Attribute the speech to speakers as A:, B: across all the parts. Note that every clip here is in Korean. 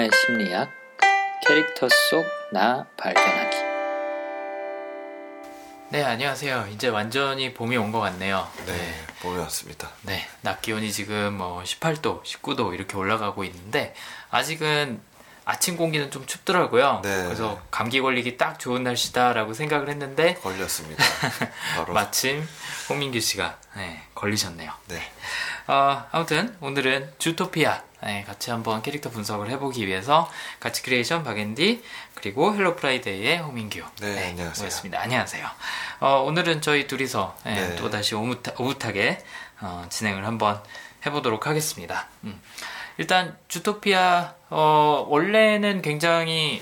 A: 드라의 심리학 캐릭터 속 나 발견하기 네 안녕하세요 이제 완전히 봄이 온 것 같네요
B: 네, 네, 봄이 왔습니다 네 낮
A: 기온이 지금 뭐 18도 19도 이렇게 올라가고 있는데 아직은 아침 공기는 좀 춥더라고요 네. 그래서 감기 걸리기 딱 좋은 날씨다라고 생각을 했는데
B: 걸렸습니다
A: 마침 홍민규 씨가 네, 걸리셨네요 네. 어, 아무튼 오늘은 주토피아 네, 같이 한번 캐릭터 분석을 해보기 위해서 같이 크리에이션 박앤디 그리고 헬로 프라이데이의 호민규 네,
B: 네 안녕하세요. 모였습니다.
A: 안녕하세요. 어, 오늘은 저희 둘이서 예, 네, 또 다시 오붓하, 오붓하게 어, 진행을 한번 해보도록 하겠습니다. 음. 일단 주토피아 어, 원래는 굉장히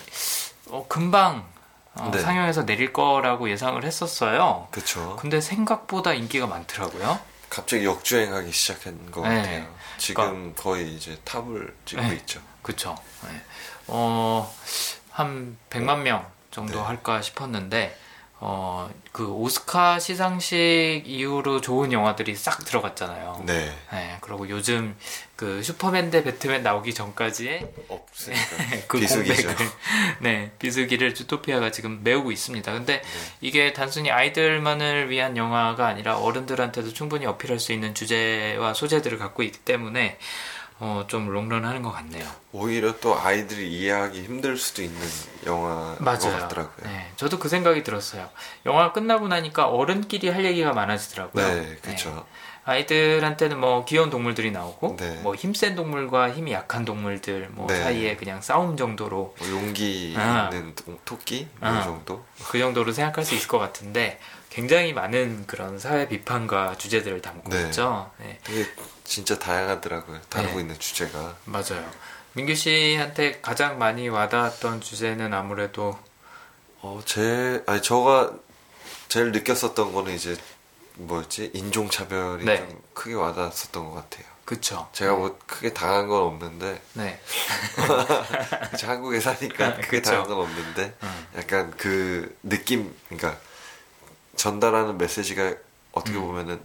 A: 어, 금방 어, 네. 상영해서 내릴 거라고 예상을 했었어요. 그렇 근데 생각보다 인기가 많더라고요.
B: 갑자기 역주행하기 시작한 것 네. 같아요. 그러니까 지금 그러니까, 거의 이제 탑을 찍고 네. 있죠.
A: 그렇죠. 네. 어, 한 100만 명 정도 네. 할까 싶었는데 어, 그 오스카 시상식 이후로 좋은 영화들이 싹 들어갔잖아요. 네. 네 그리고 요즘 그 슈퍼맨 대 배트맨 나오기 전까지의 그 비수기죠. 네 비수기를 주토피아가 지금 메우고 있습니다. 근데 네. 이게 단순히 아이들만을 위한 영화가 아니라 어른들한테도 충분히 어필할 수 있는 주제와 소재들을 갖고 있기 때문에 어, 좀 롱런 하는 것 같네요.
B: 오히려 또 아이들이 이해하기 힘들 수도 있는 영화인
A: 것 같더라고요. 네, 저도 그 생각이 들었어요. 영화 끝나고 나니까 어른끼리 할 얘기가 많아지더라고요.
B: 네, 그렇죠. 네.
A: 아이들한테는 뭐 귀여운 동물들이 나오고 네. 뭐 힘센 동물과 힘이 약한 동물들 뭐 네. 사이에 그냥 싸움 정도로
B: 뭐 용기 아. 있는 토끼 뭐 아. 그 정도
A: 그 정도로 생각할 수 있을 것 같은데 굉장히 많은 그런 사회 비판과 주제들을 담고 네. 있죠. 네.
B: 이게 진짜 다양하더라고요. 다루고 네. 있는 주제가.
A: 맞아요. 민규 씨한테 가장 많이 와닿았던 주제는 아무래도
B: 어, 제 아니 저가 제일 느꼈었던 거는 이제 뭐였지 인종차별이 네. 좀 크게 와닿았었던 것 같아요.
A: 그쵸.
B: 제가 네. 뭐 크게 당한 건 없는데. 네. 한국에 사니까 크게 그쵸. 당한 건 없는데. 음. 약간 그 느낌, 그러니까 전달하는 메시지가 어떻게 음. 보면은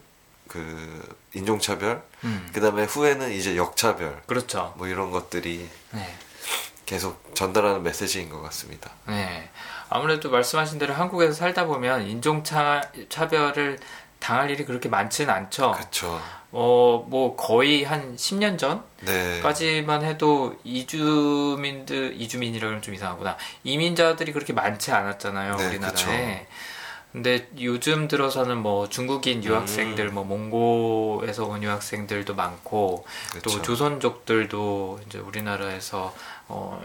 B: 그 인종차별, 음. 그다음에 후에는 이제 역차별,
A: 그렇죠.
B: 뭐 이런 것들이 네. 계속 전달하는 메시지인 것 같습니다.
A: 네. 아무래도 말씀하신 대로 한국에서 살다 보면 인종차별을 당할 일이 그렇게 많지는 않죠. 그렇죠. 어, 뭐 거의 한 10년 전까지만 해도 이주민들, 이주민이라면 좀 이상하구나. 이민자들이 그렇게 많지 않았잖아요. 네, 우리나라에. 그쵸. 근데 요즘 들어서는 뭐 중국인 유학생들, 음. 뭐 몽고에서 온 유학생들도 많고 그렇또 조선족들도 이제 우리나라에서 어,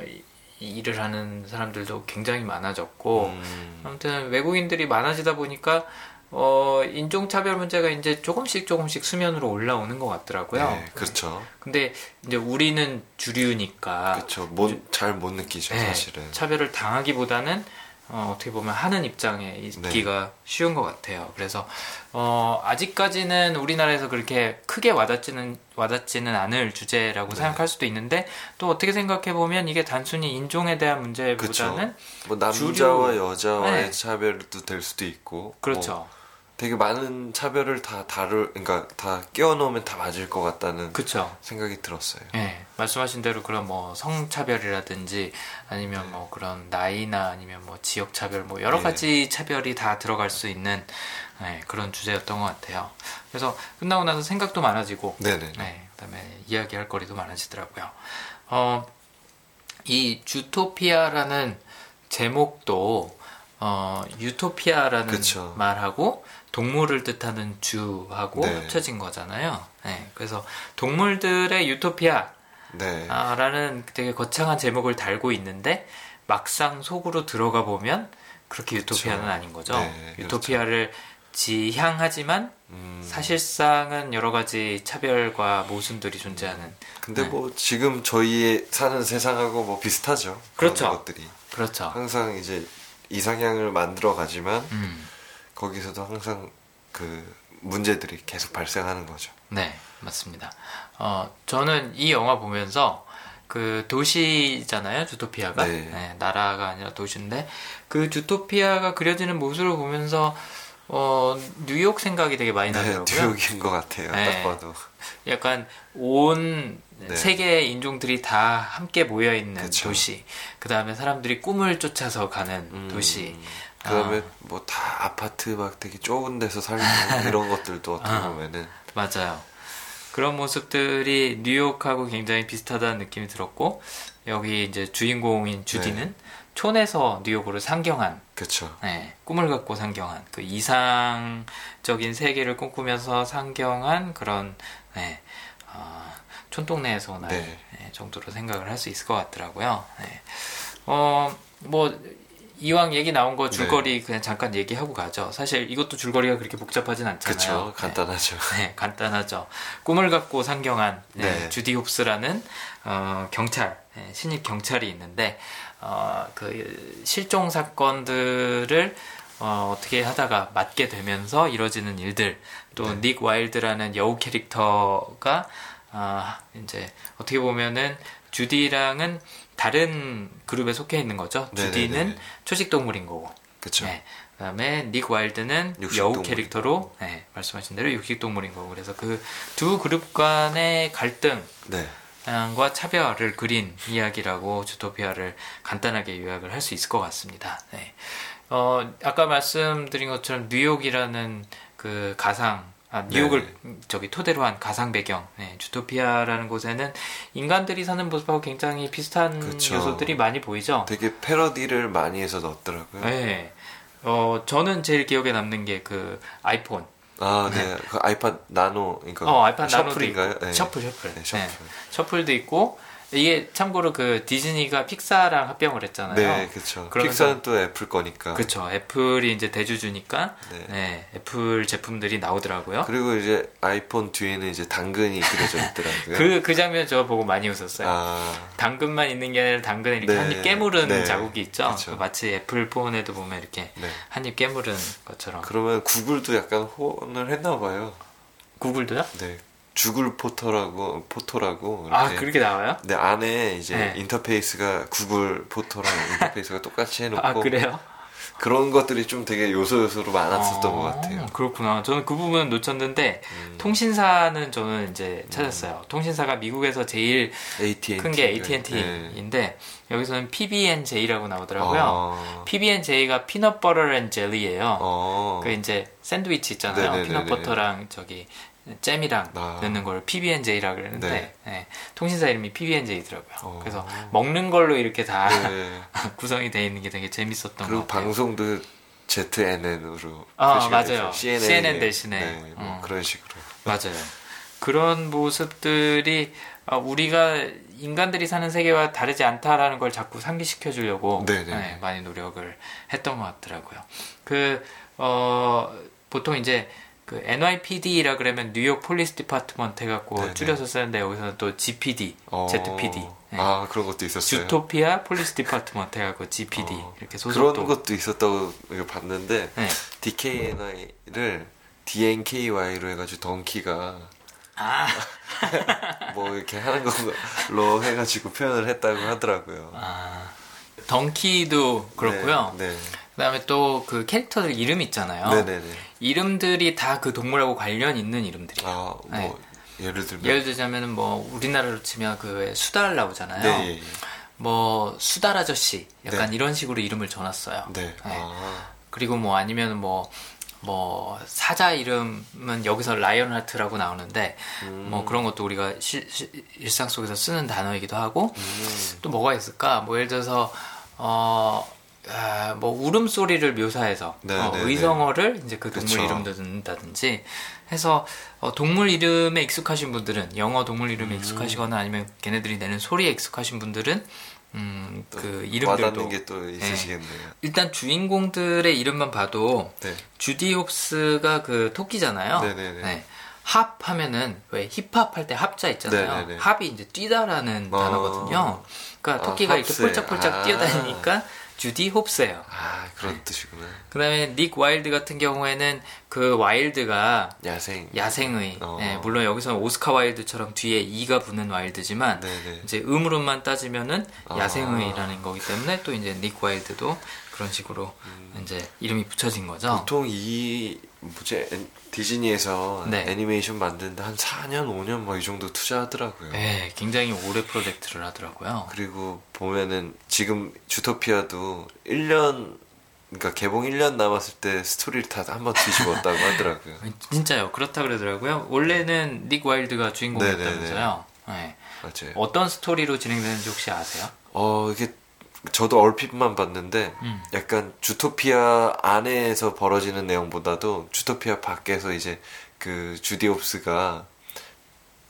A: 일을 하는 사람들도 굉장히 많아졌고 음. 아무튼 외국인들이 많아지다 보니까 어, 인종차별 문제가 이제 조금씩 조금씩 수면으로 올라오는 것 같더라고요. 네,
B: 그렇죠.
A: 근데 이제 우리는 주류니까.
B: 그렇죠. 잘못 느끼죠, 네, 사실은.
A: 차별을 당하기보다는 어, 어 떻게 보면 하는 입장에 있기가 네. 쉬운 것 같아요. 그래서 어, 아직까지는 우리나라에서 그렇게 크게 와닿지는 와닿지는 않을 주제라고 네. 생각할 수도 있는데 또 어떻게 생각해 보면 이게 단순히 인종에 대한 문제보다는
B: 뭐 남자와 주류... 여자와의 네. 차별도 될 수도 있고 뭐
A: 그렇죠. 뭐.
B: 되게 많은 차별을 다 다룰 그러니까 다깨어 놓으면 다 맞을 것 같다는 그쵸. 생각이 들었어요.
A: 네, 말씀하신 대로 그런 뭐 성차별이라든지 아니면 네. 뭐 그런 나이나 아니면 뭐 지역 차별 뭐 여러 예. 가지 네. 차별이 다 들어갈 수 있는 네, 그런 주제였던 것 같아요. 그래서 끝나고 나서 생각도 많아지고 네네. 네, 그다음에 이야기할 거리도 많아지더라고요. 어, 이 주토피아라는 제목도 어, 유토피아라는 그쵸. 말하고 동물을 뜻하는 주하고 네. 합쳐진 거잖아요. 네. 그래서 동물들의 유토피아 네. 아, 라는 되게 거창한 제목을 달고 있는데 막상 속으로 들어가 보면 그렇게 유토피아는 그렇죠. 아닌 거죠. 네, 그렇죠. 유토피아를 그렇죠. 지향하지만 음... 사실상은 여러 가지 차별과 모순들이 존재하는. 음.
B: 근데 네. 뭐 지금 저희 사는 세상하고 뭐 비슷하죠.
A: 그렇죠. 것들이. 그렇죠.
B: 항상 이제 이상향을 만들어 가지만 음. 거기서도 항상 그 문제들이 계속 발생하는 거죠.
A: 네, 맞습니다. 어, 저는 이 영화 보면서 그 도시잖아요, 주토피아가. 네. 네, 나라가 아니라 도시인데 그 주토피아가 그려지는 모습을 보면서 어, 뉴욕 생각이 되게 많이 네, 나더라고요.
B: 뉴욕인 것 같아요. 네. 딱 봐도.
A: 약간 온 네. 세계의 인종들이 다 함께 모여 있는 도시. 그 다음에 사람들이 꿈을 쫓아서 가는 음... 도시.
B: 그다음에 아. 뭐다 아파트 막 되게 좁은 데서 살고 뭐 이런 것들도 어떻게 아, 보면은
A: 아. 맞아요. 그런 모습들이 뉴욕하고 굉장히 비슷하다는 느낌이 들었고 여기 이제 주인공인 주디는 네. 촌에서 뉴욕으로 상경한
B: 그쵸.
A: 네, 꿈을 갖고 상경한 그 이상적인 세계를 꿈꾸면서 상경한 그런 네, 어, 촌동네에서 온아 네. 네. 정도로 생각을 할 수 있을 것 같더라고요. 네. 어, 뭐 이왕 얘기 나온 거 네. 줄거리 네. 그냥 잠깐 얘기하고 가죠. 사실 이것도 줄거리가 그렇게 복잡하진 않잖아요. 그렇죠.
B: 간단하죠.
A: 네. 네, 간단하죠. 꿈을 갖고 상경한 네. 네. 주디 홉스라는 어, 경찰 신입 경찰이 있는데 어, 그 실종 사건들을 어, 어떻게 하다가 맞게 되면서 이뤄지는 일들 또 닉 와일드라는 여우 캐릭터가 어, 이제 어떻게 보면은 주디랑은 다른 그룹에 속해 있는 거죠. 두디는 네, 네, 네, 초식 동물인 거고. 그렇 네. 그다음에 닉 와일드는 여우 캐릭터로 네, 말씀하신 대로 육식 동물인 거고. 그래서 그 두 그룹 간의 갈등. 과 차별을 그린 이야기라고 주토피아를 간단하게 요약을 할 수 있을 것 같습니다. 네. 어, 아까 말씀드린 것처럼 뉴욕이라는 그 가상 아, 네. 뉴욕을 네 저기 토대로 한 가상 배경 네, 주토피아라는 곳에는 인간들이 사는 모습하고 굉장히 비슷한 그쵸. 그렇죠. 요소들이 많이 보이죠.
B: 되게 패러디를 많이 해서 넣었더라고요. 네,
A: 어 저는 제일 기억에 남는 게 그 아이폰.
B: 아, 네. 네. 그 아이팟 나노, 그러니까
A: 어, 아이팟 셔플인가요? 네. 셔플, 셔플.
B: 네, 네. 셔플.
A: 셔플도 있고 이게 참고로 그 디즈니가 픽사랑 합병을 했잖아요.
B: 네, 그렇죠. 픽사는 또 애플 거니까.
A: 그렇죠. 애플이 이제 대주주니까 네. 네. 애플 제품들이 나오더라고요.
B: 그리고 이제 아이폰 뒤에는 이제 당근이 그려져
A: 있더라고요. 그, 그 장면 저 보고 많이 웃었어요. 아... 당근만 있는 게 아니라 당근에 이렇게 네. 한입 깨물은 네. 자국이 있죠. 그 마치 애플 폰에도 보면 이렇게 네. 한입 깨물은 것처럼.
B: 그러면 구글도 약간 호언을 했나 봐요.
A: 구글도요?
B: 네. 죽을 포터라고 포토라고
A: 아 그렇게 나와요?
B: 네 안에 이제 네. 인터페이스가 구글 포토랑 인터페이스가 똑같이 해놓고 아
A: 그래요?
B: 그런 것들이 좀 되게 요소 요소로 많았었던 아,
A: 것
B: 같아요.
A: 그렇구나. 저는 그 부분은 놓쳤는데 음. 통신사는 저는 이제 음. 찾았어요. 음. 통신사가 미국에서 제일 큰 게 AT&T인데 네. 여기서는 PB&J라고 나오더라고요. 어. PB&J가 피넛 버터 앤 젤리예요. 어. 그 이제 샌드위치 있잖아요. 피넛 버터랑 저기 잼이랑 아. 넣는 걸 PB&J라 그랬는데 네. 네. 통신사 이름이 PB&J더라고요. 어. 그래서 먹는 걸로 이렇게 다 네. 구성이 돼 있는 게 되게 재밌었던
B: 그리것 같아요. 방송도 ZNN으로
A: 아 맞아요. CNN, CNN 네, 대신에
B: 뭐 어. 그런 식으로
A: 맞아요. 그런 모습들이 어, 우리가 인간들이 사는 세계와 다르지 않다라는 걸 자꾸 상기시켜 주려고 네, 네, 예, 많이 노력을 했던 것 같더라고요. 그 어, 보통 이제 그 NYPD라 그러면 뉴욕 폴리스 디파트먼트 해갖고 네네. 줄여서 쓰는데 여기서는 또 GPD, 어... ZPD.
B: 네. 아 그런 것도 있었어요.
A: 주토피아 폴리스 디파트먼트 해갖고 GPD 어... 이렇게
B: 소속도 그런 것도 있었다고 봤는데 네. DKNY를 DNKY로 해가지고 덩키가 아. 뭐 이렇게 하는 걸로 해가지고 표현을 했다고 하더라고요. 아
A: 덩키도 그렇고요. 네. 네. 그다음에 또 그 캐릭터들 이름 있잖아요. 네네네. 이름들이 다 그 동물하고 관련 있는 이름들이에요. 아, 뭐 네.
B: 예를 들면
A: 예를 들자면은 뭐 우리나라로 치면 그 수달 나오잖아요. 네, 예, 예. 뭐 수달 아저씨 약간 네. 이런 식으로 이름을 전놨어요 네. 네. 아. 그리고 뭐 아니면 뭐뭐 사자 이름은 여기서 라이언하트라고 나오는데 음. 뭐 그런 것도 우리가 시, 시, 일상 속에서 쓰는 단어이기도 하고 음. 또 뭐가 있을까? 뭐 예를 들어서 어 아, 뭐 울음소리를 묘사해서 네, 어, 네, 의성어를 네. 이제 그 동물 그쵸. 이름도 넣는다든지 해서 어, 동물 이름에 익숙하신 분들은 영어 동물 이름에 음. 익숙하시거나 아니면 걔네들이 내는 소리에 익숙하신 분들은
B: 음, 그 이름들도 게또 있으시겠네요.
A: 예. 일단 주인공들의 이름만 봐도 네. 주디 홉스가 그 토끼잖아요. 네. 합 하면은 왜 힙합 할 때 합자 있잖아요. 합이 이제 뛰다라는 어. 단어거든요. 그러니까 토끼가 아, 이렇게 폴짝폴짝 아. 뛰어다니니까 주디 홉스예요.
B: 아 그런 네. 뜻이구나.
A: 그다음에 닉 와일드 같은 경우에는 그 와일드가
B: 야생
A: 야생의 어. 네, 물론 여기서는 오스카 와일드처럼 뒤에 이가 붙는 와일드지만 네네. 네. 이제 음으로만 따지면은 아. 야생의라는 거기 때문에 또 이제 닉 와일드도 그런 식으로 음. 이제 이름이 붙여진 거죠.
B: 보통 이 뭐지 디즈니에서 네. 애니메이션 만드는데 한 4년 5년 막이 정도 투자하더라고요.
A: 네, 굉장히 오래 프로젝트를 하더라고요.
B: 그리고 보면은 지금 주토피아도 1년 그러니까 개봉 1년 남았을 때 스토리를 다 한번 뒤집었다고 하더라고요.
A: 아, 진짜요. 그렇다 그러더라고요. 원래는 닉 와일드가 주인공이었다면서요. 네. 맞아요. 어떤 스토리로 진행되는지 혹시 아세요?
B: 어, 이게 저도 얼핏만 봤는데 음. 약간 주토피아 안에서 벌어지는 내용보다도 주토피아 밖에서 이제 그 주디옵스가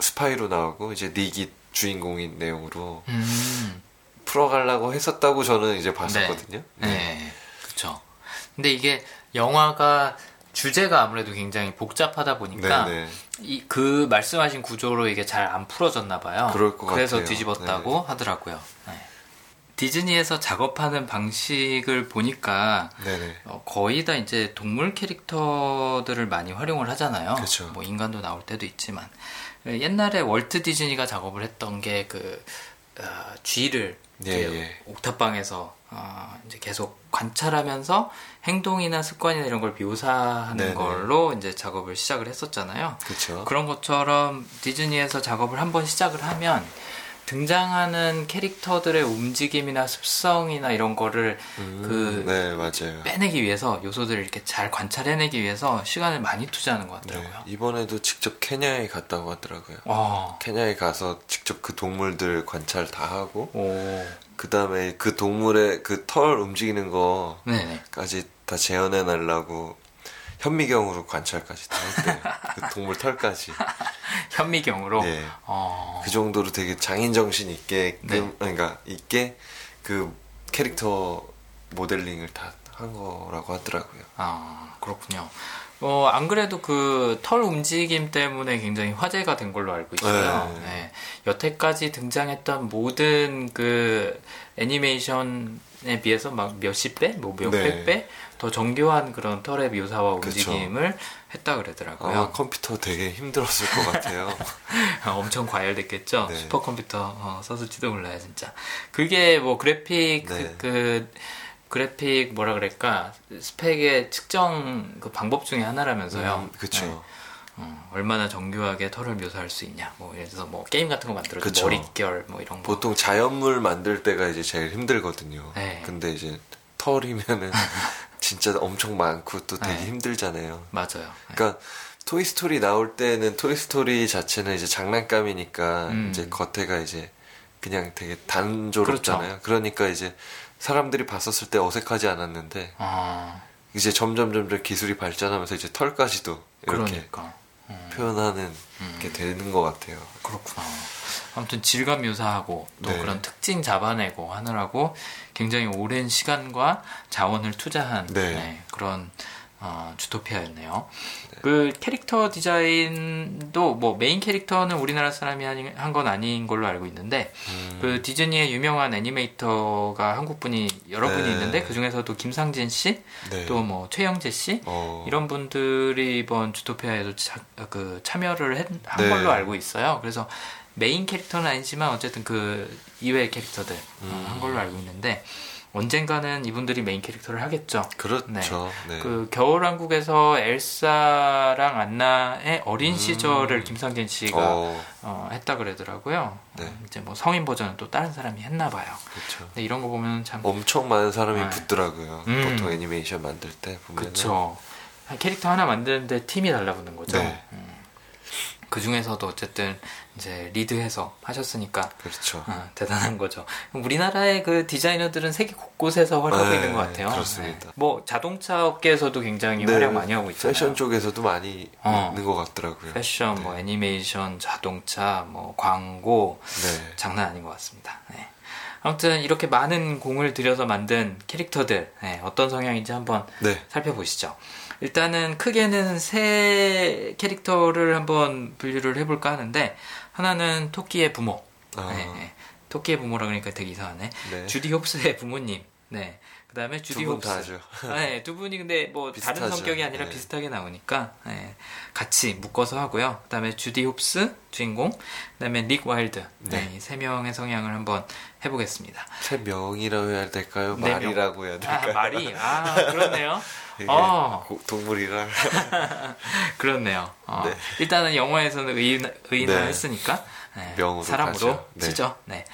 B: 스파이로 나오고 이제 닉이 주인공인 내용으로 음. 풀어가려고 했었다고 저는 이제 봤었거든요.
A: 네, 네. 네. 그렇죠. 근데 이게 영화가 주제가 아무래도 굉장히 복잡하다 보니까 네, 네. 이, 그 말씀하신 구조로 이게 잘 안 풀어졌나 봐요. 그래서 같아요. 뒤집었다고 네 하더라고요. 네. 디즈니에서 작업하는 방식을 보니까 어, 거의 다 이제 동물 캐릭터들을 많이 활용을 하잖아요. 그쵸. 그렇죠. 뭐 인간도 나올 때도 있지만 그 옛날에 월트 디즈니가 작업을 했던 게그 어, 쥐를 예, 예. 옥탑방에서 어, 이제 계속 관찰하면서 행동이나 습관이나 이런 걸 묘사하는 네네. 걸로 이제 작업을 시작을 했었잖아요. 그쵸. 그렇죠. 그런 것처럼 디즈니에서 작업을 한번 시작을 하면 등장하는 캐릭터들의 움직임이나 습성이나 이런 거를 음, 그 네,
B: 맞아요.
A: 빼내기 위해서 요소들을 이렇게 잘 관찰해내기 위해서 시간을 많이 투자하는 것 네, 같더라고요.
B: 네, 이번에도 직접 케냐에 갔다고 하더라고요. 아. 케냐에 가서 직접 그 동물들 관찰 다 하고 그다음에 그 동물의 그 털 움직이는 거까지 다 재현해 날라고 현미경으로 관찰까지 다 했대요. 그 동물 털까지.
A: 현미경으로. 네. 어...
B: 그 정도로 되게 장인 정신 있게 네. 그, 그러니까 있게 그 캐릭터 모델링을 다 한 거라고 하더라고요.
A: 아 그렇군요. 어, 안 그래도 그 털 움직임 때문에 굉장히 화제가 된 걸로 알고 있어요. 네. 네. 여태까지 등장했던 모든 그 애니메이션에 비해서 막 몇십 배? 뭐 몇백 네. 배? 더 정교한 그런 털의 묘사와 움직임을 그쵸. 했다 그러더라고요. 아,
B: 컴퓨터 되게 힘들었을 것 같아요.
A: 엄청 과열됐겠죠. 네. 슈퍼컴퓨터 어, 썼을지도 몰라요, 진짜. 그게 뭐 그래픽 네. 그, 그 그래픽 뭐라 그럴까 스펙의 측정 그 방법 중에 하나라면서요. 음, 그렇죠. 어, 얼마나 정교하게 털을 묘사할 수 있냐. 뭐 예를 들어서 뭐 게임 같은 거 만들어서 머릿결 뭐 이런
B: 거. 보통 자연물 만들 때가 이제 제일 힘들거든요. 네. 근데 이제 털이면은 진짜 엄청 많고 또 되게 네. 힘들잖아요.
A: 맞아요.
B: 네. 그러니까 토이 스토리 나올 때는 토이 스토리 자체는 이제 장난감이니까 음. 이제 겉에가 이제 그냥 되게 단조롭잖아요. 그렇죠. 그러니까 이제 사람들이 봤었을 때 어색하지 않았는데 아. 이제 점점 점점 기술이 발전하면서 이제 털까지도 이렇게 그러니까. 음. 표현하는 음. 게 되는 것 같아요.
A: 그렇구나. 아무튼 질감 묘사하고 또 네. 그런 특징 잡아내고 하느라고 굉장히 오랜 시간과 자원을 투자한 네. 네, 그런 어, 주토피아였네요. 네. 그 캐릭터 디자인도 뭐 메인 캐릭터는 우리나라 사람이 한 건 아닌 걸로 알고 있는데 음. 그 디즈니의 유명한 애니메이터가 한국 분이 여러 분이 네. 있는데 그 중에서도 김상진 씨, 네. 또뭐 최영재 씨 어. 이런 분들이 이번 주토피아에도 차, 그 참여를 한 걸로 알고 있어요. 그래서 메인 캐릭터는 아니지만 어쨌든 그 이외의 캐릭터들 어, 음. 한 걸로 알고 있는데 언젠가는 이분들이 메인 캐릭터를 하겠죠.
B: 그렇죠.
A: 네. 네. 그 겨울왕국에서 엘사랑 안나의 어린 음. 시절을 김상진 씨가 어. 어 했다 그러더라고요. 네. 어, 이제 뭐 성인 버전은 또 다른 사람이 했나 봐요. 그렇죠. 이런 거 보면 참
B: 엄청 많은 사람이 네. 붙더라고요. 음. 보통 애니메이션 만들 때 보면 그렇죠.
A: 캐릭터 하나 만드는데 팀이 달라붙는 거죠. 네. 음. 그 중에서도 어쨌든 이제 리드해서 하셨으니까
B: 그렇죠.
A: 어, 대단한 거죠. 우리나라의 그 디자이너들은 세계 곳곳에서 활동하고 네, 있는 것 네, 같아요.
B: 그렇습니다. 네.
A: 뭐 자동차 업계에서도 굉장히 네, 활약 많이 하고 있잖아요.
B: 패션 쪽에서도 많이 어, 있는 것 같더라고요.
A: 패션, 뭐 네. 애니메이션, 자동차, 뭐 광고 네. 장난 아닌 것 같습니다. 아무튼 이렇게 많은 공을 들여서 만든 캐릭터들 어떤 성향인지 한번 살펴보시죠. 일단은 크게는 세 캐릭터를 한번 분류를 해볼까 하는데 하나는 토끼의 부모. 아. 네, 네. 토끼의 부모라 그러니까 되게 이상하네. 네. 주디 홉스의 부모님. 네. 그 다음에 주디 홉스. 아, 네, 두 분이 근데 뭐 비슷하죠. 다른 성격이 아니라 네. 비슷하게 나오니까 네, 같이 묶어서 하고요. 그 다음에 주디 홉스 주인공, 그 다음에 닉 와일드. 네. 네. 세 명의 성향을 한번 해보겠습니다.
B: 세 명이라고 해야 될까요? 네 말이라고 해야 아, 될까요?
A: 아, 말이. 아, 그렇네요.
B: 아. 동물이라.
A: 그렇네요. 어. 네. 일단은 영화에서는 의인, 의을 네. 했으니까. 네. 명으로 사람으로 쓰죠. 네. 네.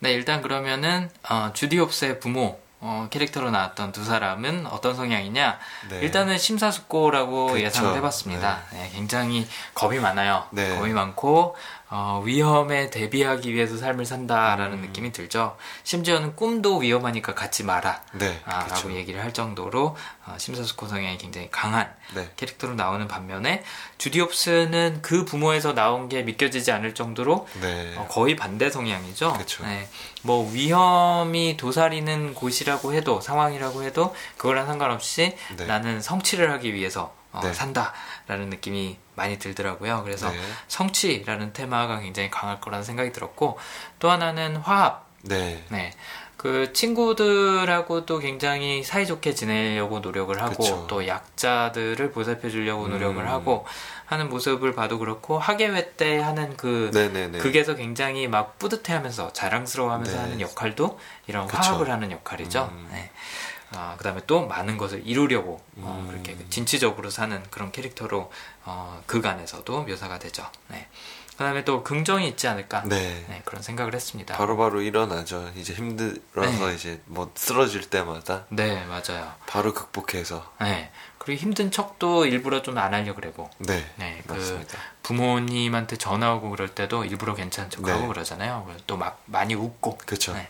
A: 네, 일단 그러면은, 어, 주디 홉스의 부모. 어, 캐릭터로 나왔던 두 사람은 어떤 성향이냐? 네. 일단은 심사숙고라고 그렇 예상을 해봤습니다. 네. 네. 굉장히 겁이 많아요. 겁이 많고 어, 위험에 대비하기 위해서 삶을 산다라는 음. 느낌이 들죠. 심지어는 꿈도 위험하니까 갖지 마라. 네, 아, 그렇죠. 라고 얘기를 할 정도로 어, 심사숙고 성향이 굉장히 강한 네. 캐릭터로 나오는 반면에 주디옵스는 그 부모에서 나온 게 믿겨지지 않을 정도로 네. 어, 거의 반대 성향이죠. 그렇죠. 네. 뭐 위험이 도사리는 곳이라고 해도 상황이라고 해도 그거랑 상관없이 네. 나는 성취를 하기 위해서 어, 네. 산다. 라는 느낌이 많이 들더라고요. 그래서 네. 성취라는 테마가 굉장히 강할 거라는 생각이 들었고 또 하나는 화합. 네. 네. 그 친구들하고도 굉장히 사이좋게 지내려고 노력을 하고 그쵸. 또 약자들을 보살펴 주려고 노력을 음. 하고 하는 모습을 봐도 그렇고 학예회 때 하는 그 네네네. 네, 네. 극에서 굉장히 막 뿌듯해하면서 자랑스러워하면서 네. 하는 역할도 이런 그쵸. 화합을 하는 역할이죠. 음. 네. 어, 아, 그 다음에 또 많은 것을 이루려고 어, 음. 그렇게 진취적으로 사는 그런 캐릭터로 어, 극안에서도 묘사가 되죠. 네. 그 다음에 또 긍정이 있지 않을까 네. 네, 그런 생각을 했습니다.
B: 바로바로 바로 일어나죠. 이제 힘들어서 네. 이제 뭐 쓰러질 때마다
A: 네 맞아요.
B: 바로 극복해서
A: 네 그리고 힘든 척도 일부러 좀 안 하려 그러고 네, 네 그 맞습니다. 그 부모님한테 전화 오고 그럴 때도 일부러 괜찮은 척하고 네. 그러잖아요. 또 막 많이 웃고 그렇죠. 네.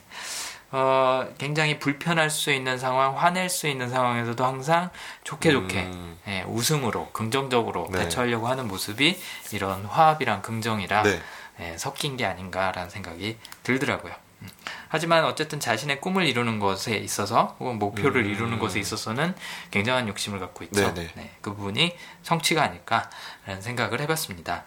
A: 어, 굉장히 불편할 수 있는 상황, 화낼 수 있는 상황에서도 항상 좋게 좋게 음. 예, 웃음으로 긍정적으로 네. 대처하려고 하는 모습이 이런 화합이랑 긍정이랑 네. 예, 섞인 게 아닌가라는 생각이 들더라고요. 음. 하지만 어쨌든 자신의 꿈을 이루는 것에 있어서 혹은 목표를 음. 이루는 것에 있어서는 굉장한 욕심을 갖고 있죠. 네, 네. 네 그 부분이 성취가 아닐까라는 생각을 해봤습니다.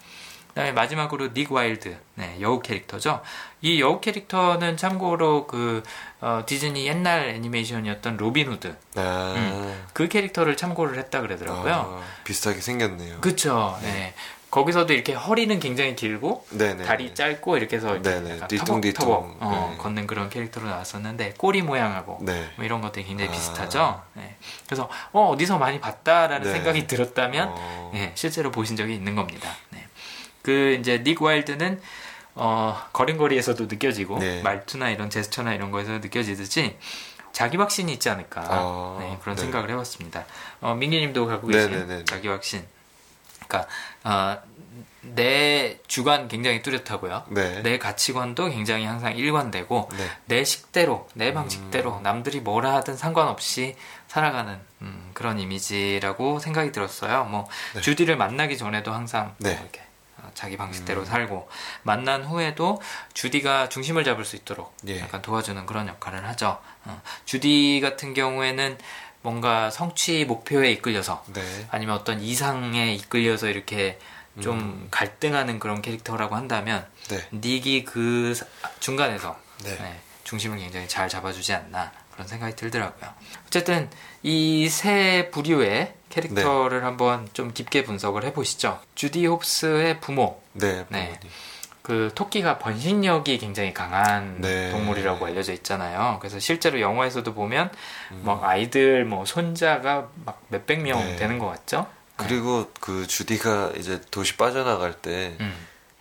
A: 그다음에 마지막으로 닉 와일드, 네, 여우 캐릭터죠. 이 여우 캐릭터는 참고로 그 어, 디즈니 옛날 애니메이션이었던 로빈 후드, 아. 음, 그 캐릭터를 참고를 했다 그러더라고요. 아,
B: 비슷하게 생겼네요.
A: 그렇죠. 네. 네. 거기서도 이렇게 허리는 굉장히 길고 네네. 네, 다리 네. 짧고 이렇게 해서 네, 터벅터벅 어, 네. 걷는 그런 캐릭터로 나왔었는데 꼬리 모양하고 네. 뭐 이런 것들이 굉장히 아. 비슷하죠. 네. 그래서 어, 어 디서 많이 봤다라는 생각이 들었다면 어... 실제로 보신 적이 있는 겁니다. 그 이제 닉 와일드는 어, 거음거리에서도 느껴지고 네. 말투나 이런 제스처나 이런 거에서 느껴지듯이 자기 확신이 있지 않을까 아, 네, 그런 네. 생각을 해봤습니다. 어, 민기님도 갖고 계신 네, 네, 네, 자기 확신. 그러니까 어, 내 주관 굉장히 뚜렷하고요. 내 가치관도 굉장히 항상 일관되고 내 식대로 내 음. 방식대로 음. 남들이 뭐라 하든 상관없이 살아가는 음, 그런 이미지라고 생각이 들었어요. 뭐 주디를 만나기 전에도 항상 뭐 이렇게 자기 방식대로 음. 살고 만난 후에도 주디가 중심을 잡을 수 있도록 예. 약간 도와주는 그런 역할을 하죠. 어. 주디 같은 경우에는 뭔가 성취 목표에 이끌려서 네. 아니면 어떤 이상에 이끌려서 이렇게 좀 음. 갈등하는 그런 캐릭터라고 한다면 네. 닉이 그 중간에서 네. 네, 중심을 굉장히 잘 잡아주지 않나 그런 생각이 들더라고요. 어쨌든 이 세 부류의 캐릭터를 네. 한번 좀 깊게 분석을 해보시죠. 주디 홉스의 부모. 네. 네. 그 토끼가 번식력이 굉장히 강한 네. 동물이라고 알려져 있잖아요. 그래서 실제로 영화에서도 보면 음. 막 아이들 뭐 손자가 막 몇백 명 네. 되는 것 같죠.
B: 네. 그리고 그 주디가 이제 도시 빠져나갈 때 음.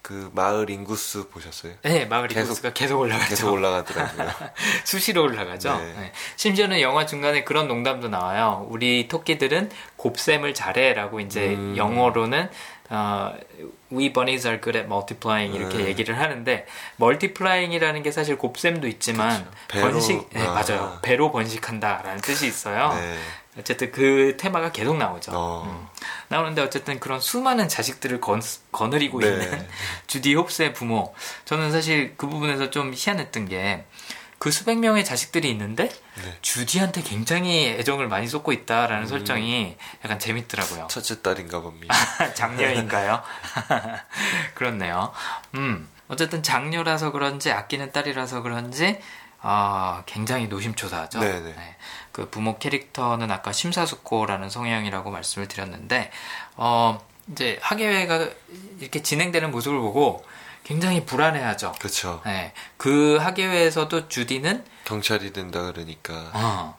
B: 그 마을 인구수 보셨어요?
A: 네, 마을 계속, 인구수가 계속 올라가죠.
B: 계속 올라가더라고요.
A: 수시로 올라가죠. 네. 네. 심지어는 영화 중간에 그런 농담도 나와요. 우리 토끼들은 곱셈을 잘해라고 이제 음. 영어로는 어, we bunnies are good at multiplying 이렇게 네. 얘기를 하는데 multiplying이라는 게 사실 곱셈도 있지만
B: 그렇죠. 번식
A: 네, 아. 맞아요. 배로 번식한다라는 뜻이 있어요. 네. 어쨌든 그 테마가 계속 나오죠. 어. 음. 나오는데 어쨌든 그런 수많은 자식들을 건, 거느리고 네. 있는 주디 홉스의 부모. 저는 사실 그 부분에서 좀 희한했던 게 그 수백 명의 자식들이 있는데 네. 주디한테 굉장히 애정을 많이 쏟고 있다라는 음. 설정이 약간 재밌더라고요.
B: 첫째 딸인가 봅니다.
A: 장녀인가요? 그렇네요. 음. 어쨌든 장녀라서 그런지 아끼는 딸이라서 그런지 아, 굉장히 노심초사하죠. 네, 네. 네, 그 부모 캐릭터는 아까 심사숙고라는 성향이라고 말씀을 드렸는데, 어, 이제 학예회가 이렇게 진행되는 모습을 보고 굉장히 불안해하죠.
B: 그렇 네,
A: 그 학예회에서도 주디는
B: 경찰이 된다 그러니까. 어,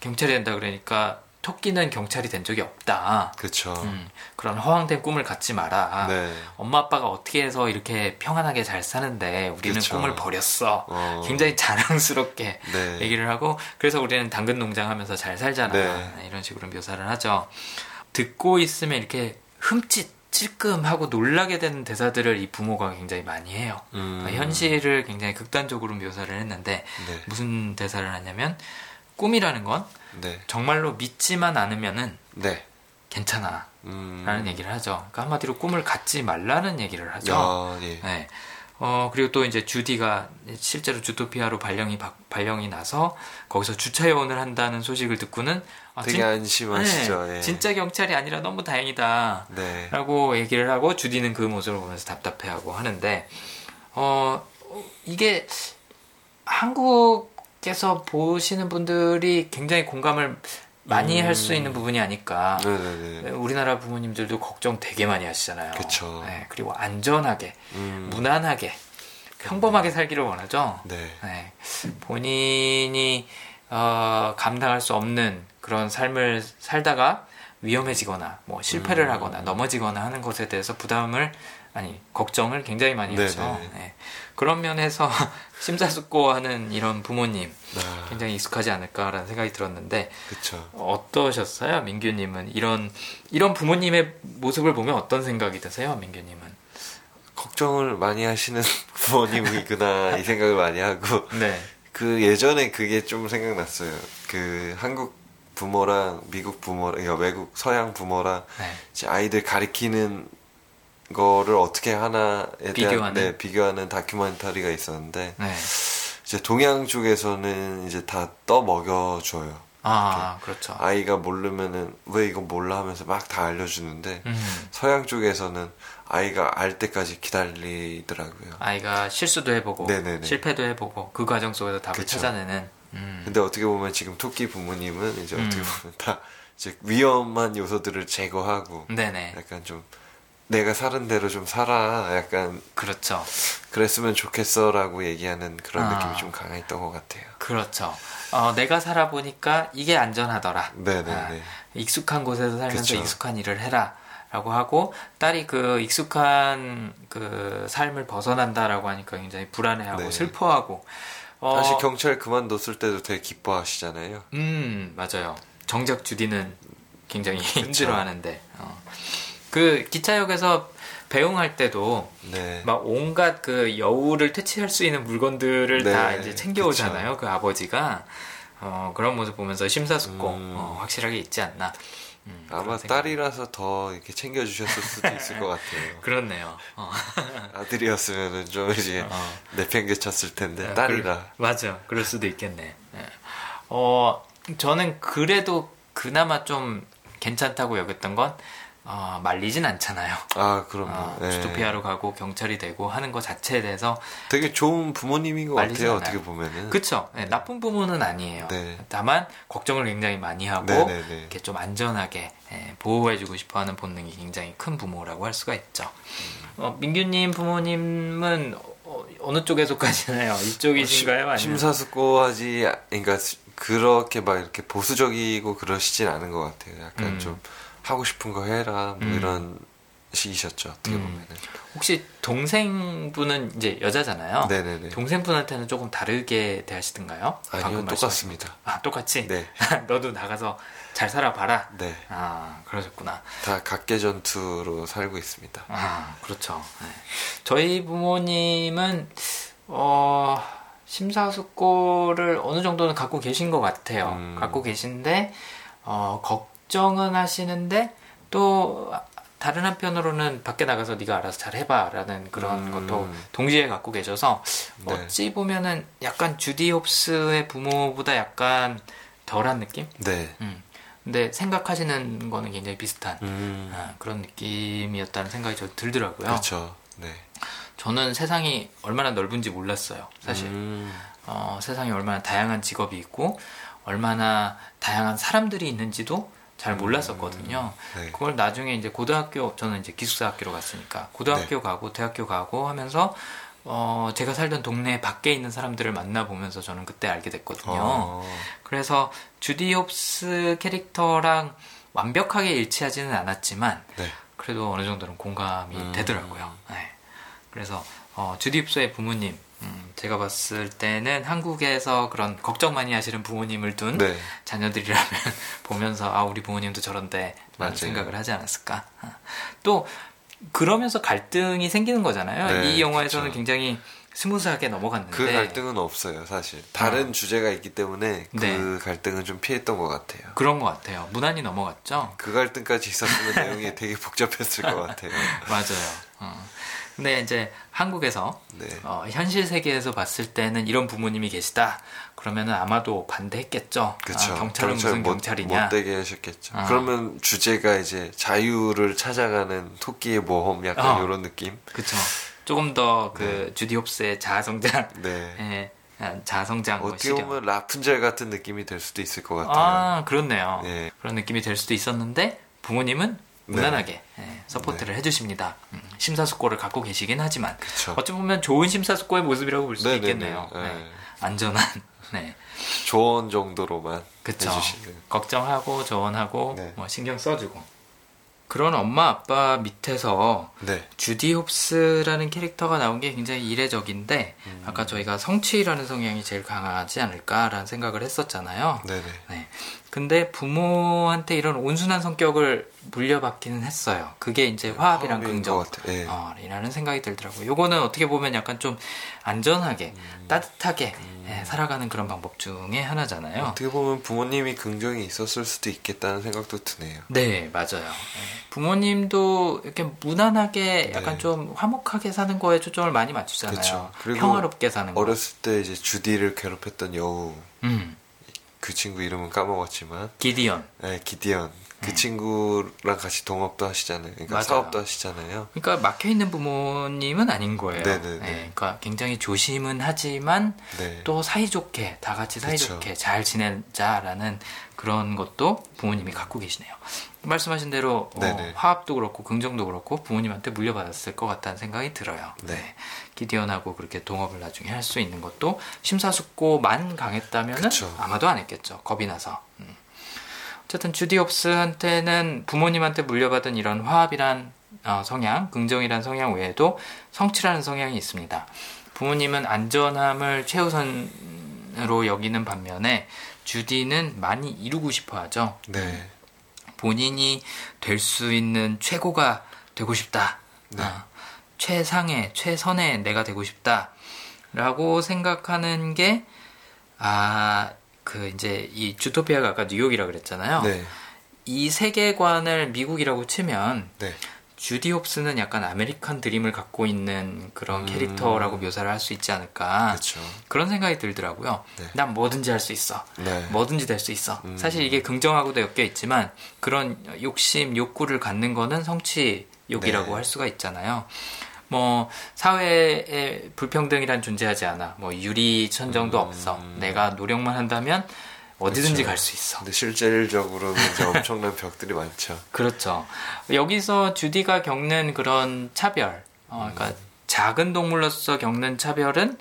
A: 경찰이 된다 그러니까 토끼는 경찰이 된 적이 없다.
B: 그렇죠. 음,
A: 그런 허황된 꿈을 갖지 마라. 네. 엄마 아빠가 어떻게 해서 이렇게 평안하게 잘 사는데 우리는 그쵸. 꿈을 버렸어. 어. 굉장히 자랑스럽게 네. 얘기를 하고 그래서 우리는 당근 농장하면서 잘 살잖아. 네. 네. 이런 식으로 묘사를 하죠. 듣고 있으면 이렇게 흠칫 찔끔하고 놀라게 되는 대사들을 이 부모가 굉장히 많이 해요. 음. 현실을 굉장히 극단적으로 묘사를 했는데 네. 무슨 대사를 하냐면 꿈이라는 건 네. 정말로 믿지만 않으면은 네. 괜찮아. 라는 음. 얘기를 하죠. 그러니까 한마디로 꿈을 갖지 말라는 얘기를 하죠. 야, 예. 네. 어, 그리고 또 이제 주디가 실제로 주토피아로 발령이, 바, 발령이 나서 거기서 주차요원을 한다는 소식을 듣고는 아,
B: 되게 진, 안심하시죠. 네, 예.
A: 진짜 경찰이 아니라 너무 다행이다. 네. 라고 얘기를 하고 주디는 그 모습을 보면서 답답해하고 하는데, 어, 이게 한국 께서 보시는 분들이 굉장히 공감을 많이 음. 할수 있는 부분이 아닐까. 네네네. 우리나라 부모님들도 걱정 되게 많이 하시잖아요.
B: 그렇죠. 네, 그리고
A: 안전하게, 음. 무난하게, 평범하게 음. 살기를 원하죠. 네. 네. 본인이 어, 감당할 수 없는 그런 삶을 살다가 위험해지거나 뭐 실패를 음. 하거나 넘어지거나 하는 것에 대해서 부담을 아니 걱정을 굉장히 많이 네네. 하죠. 네. 그런 면에서 심사숙고하는 이런 부모님 아. 굉장히 익숙하지 않을까라는 생각이 들었는데
B: 그쵸.
A: 어떠셨어요, 민규님은 이런 이런 부모님의 모습을 보면 어떤 생각이 드세요, 민규님은?
B: 걱정을 많이 하시는 부모님이구나 이 생각을 많이 하고 네. 그 예전에 그게 좀 생각났어요. 그 한국 부모랑 미국 부모, 랑 그러니까 외국 서양 부모랑 네. 아이들 가리키는 거를 어떻게 하나에 비교하는. 네, 비교하는 다큐멘터리가 있었는데 네. 이제 동양 쪽에서는 이제 다 떠먹여 줘요.
A: 아, 그렇죠.
B: 아이가 모르면은 왜 이거 몰라 하면서 막 다 알려주는데 음. 서양 쪽에서는 아이가 알 때까지 기다리더라고요.
A: 아이가 실수도 해보고 네네네. 실패도 해보고 그 과정 속에서 답을 그쵸. 찾아내는.
B: 음. 근데 어떻게 보면 지금 토끼 부모님은 이제 음. 어떻게 보면 다 이제 위험한 요소들을 제거하고 네네. 약간 좀 내가 사는 대로 좀 살아 약간
A: 그렇죠.
B: 그랬으면 좋겠어라고 얘기하는 그런 아, 느낌이 좀 강했던 것 같아요.
A: 그렇죠. 어, 내가 살아보니까 이게 안전하더라. 네네 아, 익숙한 곳에서 살면서 그쵸. 익숙한 일을 해라. 라고 하고 딸이 그 익숙한 그 삶을 벗어난다라고 하니까 굉장히 불안해하고 네. 슬퍼하고
B: 어, 사실 경찰 그만뒀을 때도 되게 기뻐하시잖아요.
A: 음 맞아요. 정작 주디는 굉장히 그쵸. 힘들어하는데. 어. 그 기차역에서 배웅할 때도 네. 막 온갖 그 여우를 퇴치할 수 있는 물건들을 네. 다 이제 챙겨오잖아요. 그쵸. 그 아버지가 어, 그런 모습 보면서 심사숙고 음. 어, 확실하게 있지 않나.
B: 음, 아마 딸이라서 더 이렇게 챙겨주셨을 수도 있을 것 같아요.
A: 그렇네요. 어.
B: 아들이었으면은 좀 이제 어. 내팽개쳤을 텐데 네, 딸이라.
A: 그, 맞아, 그럴 수도 있겠네. 네. 어, 저는 그래도 그나마 좀 괜찮다고 여겼던 건 어, 말리진 않잖아요. 아, 그럼. 어, 주토피아로 네. 가고 경찰이 되고 하는 것 자체에 대해서
B: 되게 좋은 부모님인 것 같아요. 않아요. 어떻게 보면은.
A: 그렇죠. 네, 나쁜 부모는 아니에요. 네. 다만 걱정을 굉장히 많이 하고 네네네. 네, 네. 이렇게 좀 안전하게 예, 보호해주고 싶어하는 본능이 굉장히 큰 부모라고 할 수가 있죠. 음. 어, 민규님 부모님은 어, 느 쪽에 속하시나요? 어, 이쪽이신가요? 아니면?
B: 심사숙고하지, 그러니까 그렇게 막 이렇게 보수적이고 그러시진 않은 것 같아요. 약간 음. 좀. 하고 싶은 거 해라 뭐 음. 이런 시기셨죠 어떻게 보면 음.
A: 혹시 동생분은 이제 여자잖아요. 네네네. 동생분한테는 조금 다르게 대하시던가요?
B: 아니요 똑같습니다.
A: 아 똑같이. 네. 너도 나가서 잘 살아봐라. 네. 아 그러셨구나.
B: 다 각계전투로 살고 있습니다.
A: 아 그렇죠. 네. 저희 부모님은 어 심사숙고를 어느 정도는 갖고 계신 것 같아요. 음. 갖고 계신데 어, 걱정은 하시는데 또 다른 한편으로는 밖에 나가서 네가 알아서 잘 해봐라는 그런 음. 것도 동시에 갖고 계셔서 네. 어찌 보면은 약간 주디 홉스의 부모보다 약간 덜한 느낌? 네. 음. 근데 생각하시는 거는 굉장히 비슷한 음. 아, 그런 느낌이었다는 생각이 저 들더라고요.
B: 그렇죠. 네.
A: 저는 세상이 얼마나 넓은지 몰랐어요, 사실. 음. 어, 세상이 얼마나 다양한 직업이 있고, 얼마나 다양한 사람들이 있는지도 잘 몰랐었거든요. 네. 그걸 나중에 이제 고등학교 저는 이제 기숙사 학교로 갔으니까 고등학교 네. 가고 대학교 가고 하면서 어 제가 살던 동네 밖에 있는 사람들을 만나 보면서 저는 그때 알게 됐거든요. 어. 그래서 주디 홉스 캐릭터랑 완벽하게 일치하지는 않았지만 네. 그래도 어느 정도는 공감이 음. 되더라고요. 네. 그래서 어, 주디 홉스의 부모님 음, 제가 봤을 때는 한국에서 그런 걱정 많이 하시는 부모님을 둔 네. 자녀들이라면 보면서 아 우리 부모님도 저런데 라는 생각을 하지 않았을까. 아, 또 그러면서 갈등이 생기는 거잖아요. 네, 이 영화에서는 그쵸. 굉장히 스무스하게 넘어갔는데 그
B: 갈등은 없어요 사실 다른 어. 주제가 있기 때문에 그 네. 갈등은 좀 피했던 것 같아요
A: 그런 것 같아요 무난히 넘어갔죠
B: 그 갈등까지 있었으면 내용이 되게 복잡했을 것 같아요
A: 맞아요 어. 근데 이제 한국에서 네. 어, 현실 세계에서 봤을 때는 이런 부모님이 계시다. 그러면은 아마도 반대했겠죠. 아,
B: 그쵸. 아, 경찰은 경찰 무슨 못, 경찰이냐. 못되게 하셨겠죠. 아. 그러면 주제가 이제 자유를 찾아가는 토끼의 모험 약간 어. 이런 느낌.
A: 그렇죠. 조금 더그 네. 주디 홉스의 자아성장. 네. 네. 예, 자성장
B: 뭐 어떻게 보면 라푼젤 같은 느낌이 될 수도 있을 것 같아요.
A: 아 그렇네요. 네. 그런 느낌이 될 수도 있었는데 부모님은 네. 무난하게 예, 네. 서포트를 해주십니다. 음, 심사숙고를 갖고 계시긴 하지만 그쵸. 어찌 보면 좋은 심사숙고의 모습이라고 볼 수도 네, 네, 있겠네요. 안전한 네.
B: 조언 정도로만
A: 그쵸. 해주시는 걱정하고 조언하고 뭐 신경 써주고 그런 엄마 아빠 밑에서 네. 주디 홉스라는 캐릭터가 나온 게 굉장히 이례적인데 음. 아까 저희가 성취라는 성향이 제일 강하지 않을까라는 생각을 했었잖아요. 네네. 네. 근데 부모한테 이런 온순한 성격을 물려받기는 했어요. 그게 이제 네, 화합이랑 긍정이라는 예. 생각이 들더라고요. 이거는 어떻게 보면 약간 좀 안전하게 음. 따뜻하게 음. 예, 살아가는 그런 방법 중에 하나잖아요.
B: 어떻게 보면 부모님이 긍정이 있었을 수도 있겠다는 생각도 드네요.
A: 네, 맞아요. 예. 부모님도 이렇게 무난하게 약간 네. 좀 화목하게 사는 거에 초점을 많이 맞추잖아요. 그쵸. 그리고 평화롭게 사는
B: 거. 어렸을 때 이제 주디를 괴롭혔던 여우. 음. 그 친구 이름은 까먹었지만
A: 기디언.
B: 네, 기디언. 그 네. 친구랑 같이 동업도 하시잖아요. 그러니까 맞아요. 사업도 하시잖아요.
A: 그러니까 막혀 있는 부모님은 아닌 거예요. 네네네. 네, 네. 네, 그러니까 굉장히 조심은 하지만 네. 또 사이좋게 다 같이 사이좋게 잘 지내자라는 그런 것도 부모님이 갖고 계시네요. 말씀하신 대로 어, 네, 화합도 그렇고 긍정도 그렇고 부모님한테 물려받았을 것 같다는 생각이 들어요. 네. 기디언하고 그렇게 동업을 나중에 할 수 있는 것도 심사숙고만 강했다면 아마도 안 했겠죠. 겁이 나서. 음. 어쨌든 주디 홉스한테는 부모님한테 물려받은 이런 화합이란 어, 성향, 긍정이란 성향 외에도 성취라는 성향이 있습니다. 부모님은 안전함을 최우선으로 여기는 반면에 주디는 많이 이루고 싶어 하죠. 네. 본인이 될 수 있는 최고가 되고 싶다. 네. 어. 최상의, 최선의 내가 되고 싶다라고 생각하는 게, 아, 그 이제 이 주토피아가 아까 뉴욕이라 고 그랬잖아요. 네. 이 세계관을 미국이라고 치면, 네. 주디 홉스는 약간 아메리칸 드림을 갖고 있는 그런 음. 캐릭터라고 묘사를 할 수 있지 않을까 그쵸. 그런 생각이 들더라고요. 네. 난 뭐든지 할 수 있어, 네. 뭐든지 될 수 있어. 음... 사실 이게 긍정하고도 엮여 있지만 그런 욕심, 욕구를 갖는 거는 성취욕이라고 네. 할 수가 있잖아요. 뭐 사회에 불평등이란 존재하지 않아. 뭐 유리 천정도 음... 없어. 내가 노력만 한다면 어디든지 그렇죠. 갈수 있어. 근데
B: 실질적으로는 이제 엄청난 벽들이 많죠.
A: 그렇죠. 여기서 주디가 겪는 그런 차별, 어, 그러니까 음. 작은 동물로서 겪는 차별은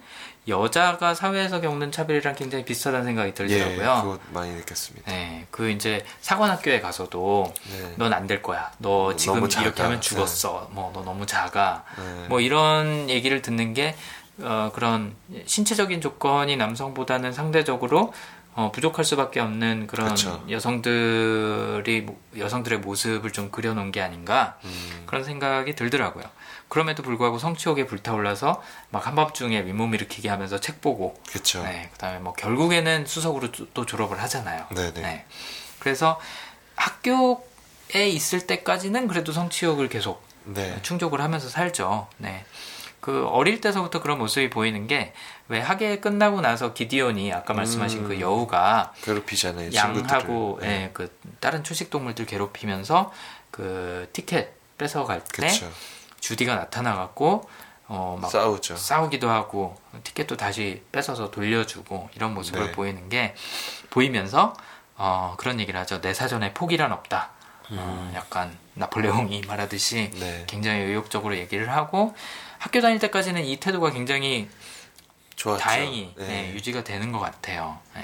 A: 여자가 사회에서 겪는 차별이랑 굉장히 비슷하다는 생각이 들더라고요. 예, 그거
B: 많이 느꼈습니다.
A: 네, 그 이제 사관학교에 가서도 네. 넌안 될 거야. 너 뭐 지금 이렇게 하면 네. 죽었어. 네. 뭐 뭐너 너무 작아. 네. 뭐 이런 얘기를 듣는 게 어, 그런 신체적인 조건이 남성보다는 상대적으로 어, 부족할 수밖에 없는 그런 그쵸. 여성들이 여성들의 모습을 좀 그려놓은 게 아닌가 음. 그런 생각이 들더라고요. 그럼에도 불구하고 성취욕에 불타올라서 막 한밤중에 윗몸 일으키기 하면서 책 보고 그렇 네, 그다음에 뭐 결국에는 수석으로 또 졸업을 하잖아요. 네네. 네. 네. 그래서 학교에 있을 때까지는 그래도 성취욕을 계속 네. 충족을 하면서 살죠. 네. 그 어릴 때서부터 그런 모습이 보이는 게 왜 학예 끝나고 나서 기디온이 아까 말씀하신 그 음, 그 여우가
B: 괴롭히잖아요. 양하고
A: 예, 그 다른 초식 동물들 괴롭히면서 그 티켓 뺏어 갈때 주디가 나타나갖고 어막 싸우죠. 싸우기도 하고 티켓도 다시 뺏어서 돌려주고 이런 모습을 네. 보이는 게 보이면서 어 그런 얘기를 하죠. 내 사전에 포기란 없다. 어, 음. 약간 나폴레옹이 말하듯이 네. 굉장히 의욕적으로 얘기를 하고 학교 다닐 때까지는 이 태도가 굉장히 좋았죠. 다행히 네. 네, 유지가 되는 것 같아요. 네.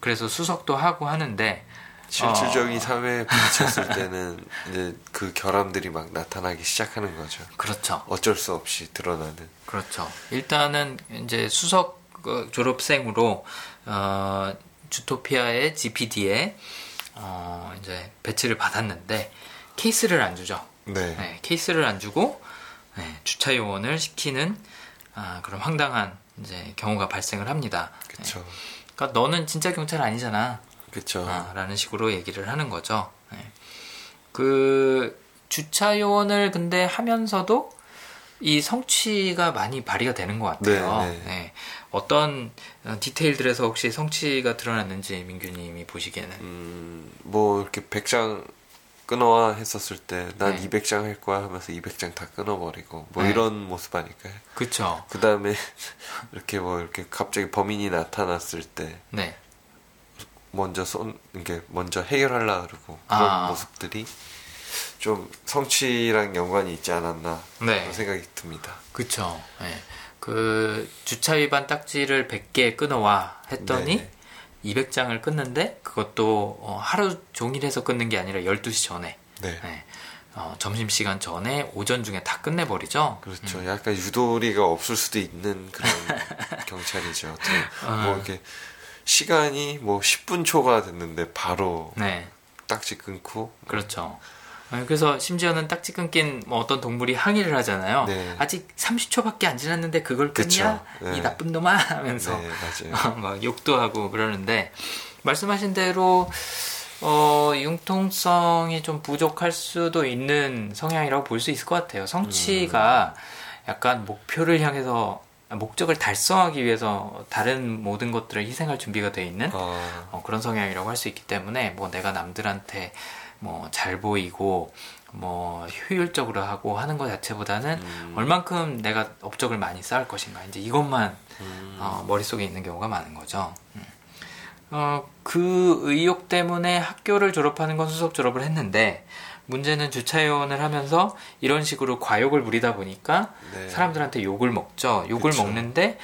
A: 그래서 수석도 하고 하는데
B: 실질적인 어. 사회에 부딪혔을 때는 이제 그 결함들이 막 나타나기 시작하는 거죠.
A: 그렇죠.
B: 어쩔 수 없이 드러나는.
A: 그렇죠. 일단은 이제 수석 어, 졸업생으로 어, 주토피아의 GPD에 어, 이제 배치를 받았는데 케이스를 안 주죠. 네. 네 케이스를 안 주고 네, 주차 요원을 시키는 아, 그런 황당한 이제 경우가 발생을 합니다. 그렇죠. 네. 그러니까 너는 진짜 경찰 아니잖아.
B: 그렇죠.
A: 아, 라는 식으로 얘기를 하는 거죠. 네. 그 주차 요원을 근데 하면서도 이 성취가 많이 발휘가 되는 것 같아요. 네, 네. 네. 어떤 어, 디테일들에서 혹시 성취가 드러났는지 민규님이 보시기에는 음,
B: 뭐 이렇게 100장 끊어와 했었을 때 난 200장 할 거야 하면서 200장 다 끊어버리고 뭐 네. 이런 모습 아닐까요? 그렇그 다음에 이렇게 뭐 이렇게 갑자기 범인이 나타났을 때 네. 먼저 손 이게 먼저 해결하려 그러고 그런 아. 모습들이 좀 성취랑 연관이 있지 않았나 네. 그런 생각이 듭니다.
A: 그렇죠. 네. 그 주차 위반 딱지를 100개 끊어와 했더니 네 200장을 끊는데 그것도 어, 하루 종일 해서 끊는 게 아니라 12시 전에 네. 네. 어, 점심시간 전에 오전 중에 다 끝내버리죠.
B: 그렇죠. 음. 약간 유도리가 없을 수도 있는 그런 경찰이죠. 어. 뭐 이렇게 시간이 뭐 10분 초가 됐는데 바로 네. 딱지 끊고
A: 그렇죠. 네, 그래서 심지어는 딱지 끊긴 뭐 어떤 동물이 항의를 하잖아요. 네. 아직 30초밖에 안 지났는데 그걸 끊냐? 네. 이 나쁜 놈아 하면서 네, 막 어, 뭐 욕도 하고 그러는데 말씀하신 대로 어, 융통성이 좀 부족할 수도 있는 성향이라고 볼 수 있을 것 같아요. 성취가 음. 약간 목표를 향해서 목적을 달성하기 위해서 다른 모든 것들을 희생할 준비가 돼 있는 어. 어, 그런 성향이라고 할 수 있기 때문에 뭐 내가 남들한테 뭐 잘 보이고 뭐 효율적으로 하고 하는 것 자체보다는 음. 얼만큼 내가 업적을 많이 쌓을 것인가 이제 이것만 음. 어, 머릿속에 있는 경우가 많은 거죠. 음. 어, 그 의욕 때문에 학교를 졸업하는 건 수석 졸업을 했는데 문제는 주차요원을 하면서 이런 식으로 과욕을 부리다 보니까 네. 사람들한테 욕을 먹죠. 욕을 그쵸. 먹는데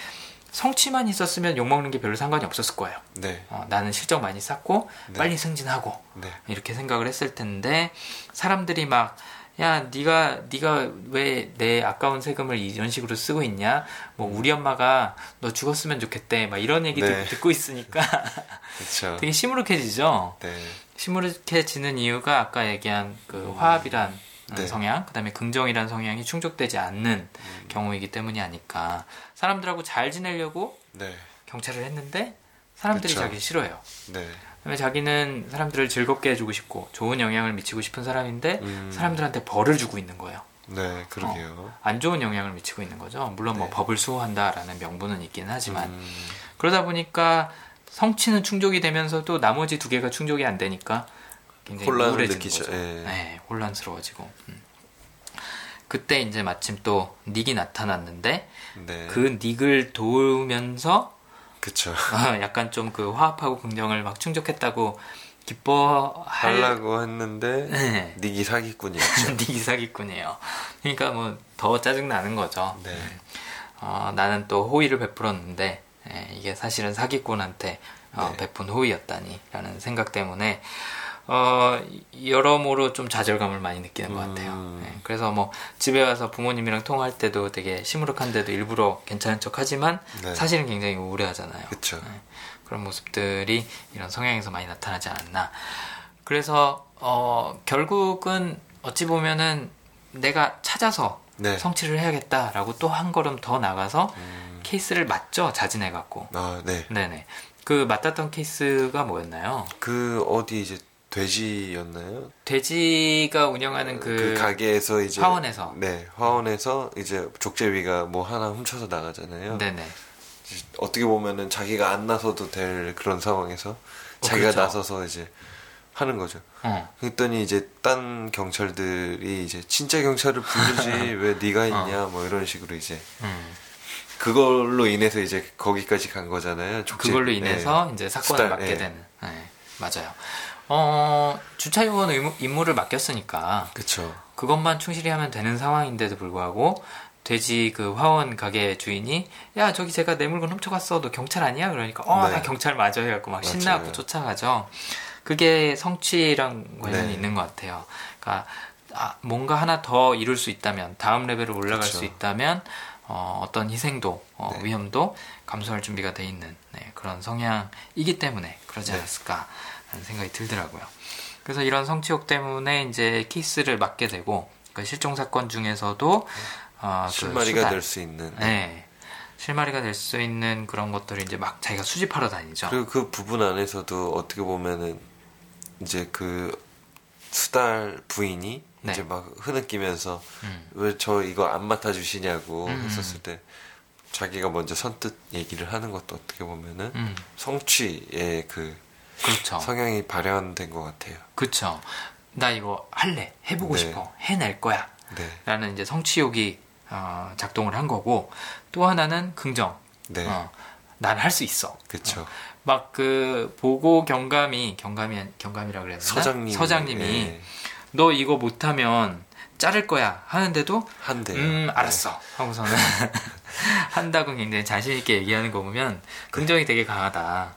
A: 성취만 있었으면 욕 먹는 게 별로 상관이 없었을 거예요. 네. 어, 나는 실적 많이 쌓고 네. 빨리 승진하고 네. 이렇게 생각을 했을 텐데 사람들이 막 야, 네가 네가 왜 내 아까운 세금을 이런 식으로 쓰고 있냐? 뭐 음. 우리 엄마가 너 죽었으면 좋겠대. 막 이런 얘기 네. 듣고 있으니까 되게 시무룩해지죠. 네. 시무룩해지는 이유가 아까 얘기한 그 화합이란 음. 네. 네. 성향, 그다음에 긍정이란 성향이 충족되지 않는 음. 경우이기 때문이 아닐까. 사람들하고 잘 지내려고 네. 경찰을 했는데 사람들이 자기 싫어요. 해 네. 그다음에 자기는 사람들을 즐겁게 해주고 싶고 좋은 영향을 미치고 싶은 사람인데 음. 사람들한테 벌을 주고 있는 거예요.
B: 네, 그러게요. 어,
A: 안 좋은 영향을 미치고 있는 거죠. 물론 뭐 네. 법을 수호한다라는 명분은 있기는 하지만 음. 그러다 보니까 성취는 충족이 되면서도 나머지 두 개가 충족이 안 되니까
B: 굉장히 혼란을 느끼죠.
A: 예. 네, 혼란스러워지고. 음. 그때 이제 마침 또 닉이 나타났는데 네. 그 닉을 도우면서
B: 그쵸. 어,
A: 약간 좀 그 화합하고 긍정을 막 충족했다고 기뻐하려고
B: 했는데 네. 닉이 사기꾼이었죠.
A: 닉이 사기꾼이에요. 그러니까 뭐 더 짜증 나는 거죠. 네. 어, 나는 또 호의를 베풀었는데 예, 이게 사실은 사기꾼한테 어, 네. 베푼 호의였다니라는 생각 때문에 어, 여러모로 좀 좌절감을 많이 느끼는 것 같아요. 음. 예, 그래서 뭐 집에 와서 부모님이랑 통화할 때도 되게 시무룩한데도 일부러 괜찮은 척 하지만 네. 사실은 굉장히 우울해하잖아요. 그쵸. 예, 그런 모습들이 이런 성향에서 많이 나타나지 않았나. 그래서 어, 결국은 어찌 보면은 내가 찾아서 네. 성취를 해야겠다라고 또 한 걸음 더 나가서 음... 케이스를 맞죠 자진해갖고. 아 네. 네네. 그맞았던 케이스가 뭐였나요?
B: 그 어디 이제 돼지였나요?
A: 돼지가 운영하는 어, 그, 그
B: 가게에서 이제
A: 화원에서
B: 네 화원에서 이제 족제비가 뭐 하나 훔쳐서 나가잖아요. 네네. 어떻게 보면은 자기가 안 나서도 될 그런 상황에서 어, 자기가 어, 그렇죠. 나서서 이제 하는 거죠. 어. 그랬더니 이제 딴 경찰들이 이제 진짜 경찰을 부르지 왜 네가 어. 있냐 어. 뭐 이런 식으로 이제 음. 그걸로 인해서 이제 거기까지 간 거잖아요.
A: 족집. 그걸로 네. 인해서 네. 이제 사건을 수달, 맡게 네. 되는. 네. 맞아요. 어, 주차 요원 의무, 임무를 맡겼으니까.
B: 그죠
A: 그것만 충실히 하면 되는 상황인데도 불구하고 돼지 그 화원 가게 주인이 야 저기 제가 내 물건 훔쳐갔어 너 경찰 아니야 그러니까 어나 네. 경찰 맞아 해갖고 막 맞아요. 신나고 쫓아가죠 그게 성취랑 관련이 네. 있는 것 같아요 그러니까 아, 뭔가 하나 더 이룰 수 있다면 다음 레벨로 올라갈 그쵸. 수 있다면 어, 어떤 희생도 어, 네. 위험도 감수할 준비가 돼 있는 네, 그런 성향이기 때문에 그러지 않았을까하는 네. 생각이 들더라고요. 그래서 이런 성추욕 때문에 이제 케스를 맡게 되고 그 실종 사건 중에서도
B: 어, 그 실마리가 될 수 있는
A: 네. 네. 실마리가 될 수 있는 그런 것들을 이제 막 자기가 수집하러 다니죠.
B: 그리고 그 부분 안에서도 어떻게 보면은 이제 그 수달 부인이 네. 이제 막 흐느끼면서 음. 왜저 이거 안 맡아주시냐고 음. 했었을 때 자기가 먼저 선뜻 얘기를 하는 것도 어떻게 보면은 음. 성취의 그 그렇죠. 성향이 발현된 것 같아요.
A: 그렇죠. 나 이거 할래, 해보고 네. 싶어, 해낼 거야. 네. 라는 이제 성취욕이 어, 작동을 한 거고 또 하나는 긍정. 네. 어, 난할 수 있어.
B: 그렇죠.
A: 어, 막그 보고 경감이 경감이 경감이라 그래야 되나?
B: 서장님, 서장님이 네.
A: 너 이거 못하면 자를 거야 하는데도
B: 한대
A: 음 네. 알았어 하고서는 한다고 굉장히 자신 있게 얘기하는 거 보면 긍정이 되게 강하다.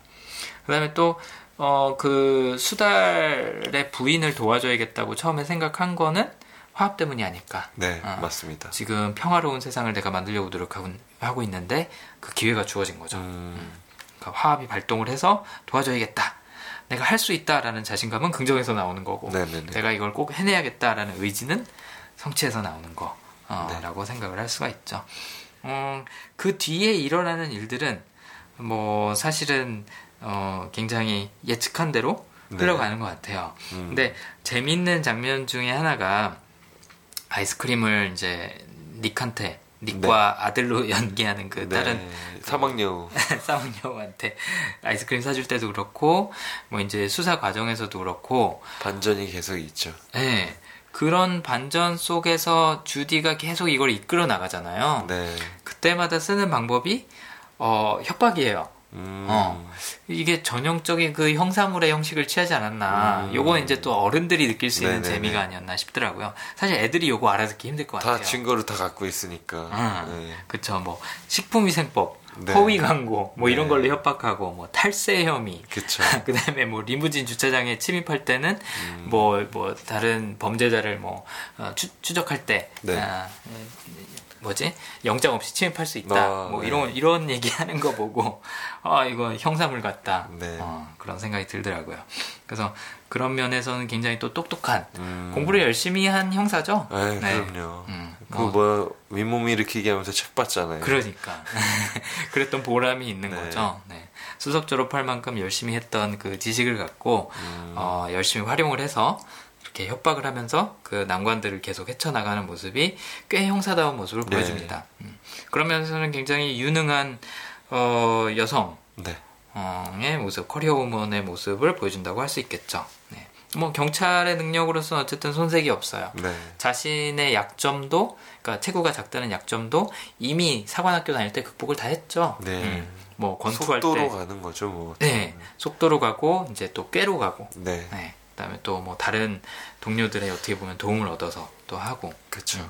A: 그다음에 또 어, 그 수달의 부인을 도와줘야겠다고 처음에 생각한 거는 화합 때문이 아닐까.
B: 네,
A: 어,
B: 맞습니다.
A: 지금 평화로운 세상을 내가 만들려고 노력하고 있는데 그 기회가 주어진 거죠. 음. 음. 그러니까 화합이 발동을 해서 도와줘야겠다. 내가 할 수 있다라는 자신감은 긍정에서 나오는 거고 네네네. 내가 이걸 꼭 해내야겠다라는 의지는 성취에서 나오는 거라고 어, 네. 생각을 할 수가 있죠. 음, 그 뒤에 일어나는 일들은 뭐 사실은 어, 굉장히 예측한 대로 네. 흘러가는 것 같아요. 음. 근데 재미는 장면 중에 하나가 아이스크림을 이제 닉한테 닉과 네. 아들로 연기하는 그 네. 다른 사막여우 사막여한테 아이스크림 사줄 때도 그렇고 뭐 이제 수사 과정에서도 그렇고
B: 반전이 계속 있죠.
A: 네. 그런 반전 속에서 주디가 계속 이걸 이끌어 나가잖아요. 네. 그때마다 쓰는 방법이 어, 협박이에요. 음. 어. 이게 전형적인 그 형사물의 형식을 취하지 않았나. 음. 요건 이제 또 어른들이 느낄 수 있는 네네네. 네, 재미가 네. 아니었나 싶더라고요. 사실 애들이 요거 알아듣기 힘들 것
B: 같아요. 다 증거를 다 갖고 있으니까. 음.
A: 네. 그쵸. 뭐, 식품위생법. 네. 허위 광고 뭐 이런 네. 걸로 협박하고 뭐 탈세 혐의 그 다음에 뭐 리무진 주차장에 침입할 때는 뭐뭐 음. 뭐, 뭐 다른 범죄자를 뭐 어, 추, 추적할 때 네. 아, 뭐지 영장 없이 침입할 수 있다 아, 뭐 네. 이런 이런 얘기하는 거 보고 아 이거 형사물 같다 네. 어, 그런 생각이 들더라고요 그래서 그런 면에서는 굉장히 또 똑똑한 음. 공부를 열심히 한 형사죠.
B: 네, 네. 그럼요. 음, 뭐. 그뭐 윗몸 일으키기 하면서 책 봤잖아요.
A: 그러니까 그랬던 보람이 있는 네. 거죠. 네. 수석 졸업할 만큼 열심히 했던 그 지식을 갖고 음. 어, 열심히 활용을 해서 이렇게 협박을 하면서 그 난관들을 계속 헤쳐나가는 모습이 꽤 형사다운 모습을 네. 보여줍니다. 음. 그러면서는 굉장히 유능한 어, 여성. 네. 어의 모습, 커리어 우먼의 모습을 보여준다고 할 수 있겠죠. 네. 뭐 경찰의 능력으로서는 어쨌든 손색이 없어요. 네. 자신의 약점도, 그러니까 체구가 작다는 약점도 이미 사관학교 다닐 때 극복을 다 했죠. 네. 음, 뭐 권투할 때
B: 속도로 가는 거죠.
A: 뭐. 네, 속도로 가고 이제 또 꾀로 가고. 네. 네. 그다음에 또 뭐 다른 동료들의 어떻게 보면 도움을 얻어서 또 하고.
B: 그렇죠. 음.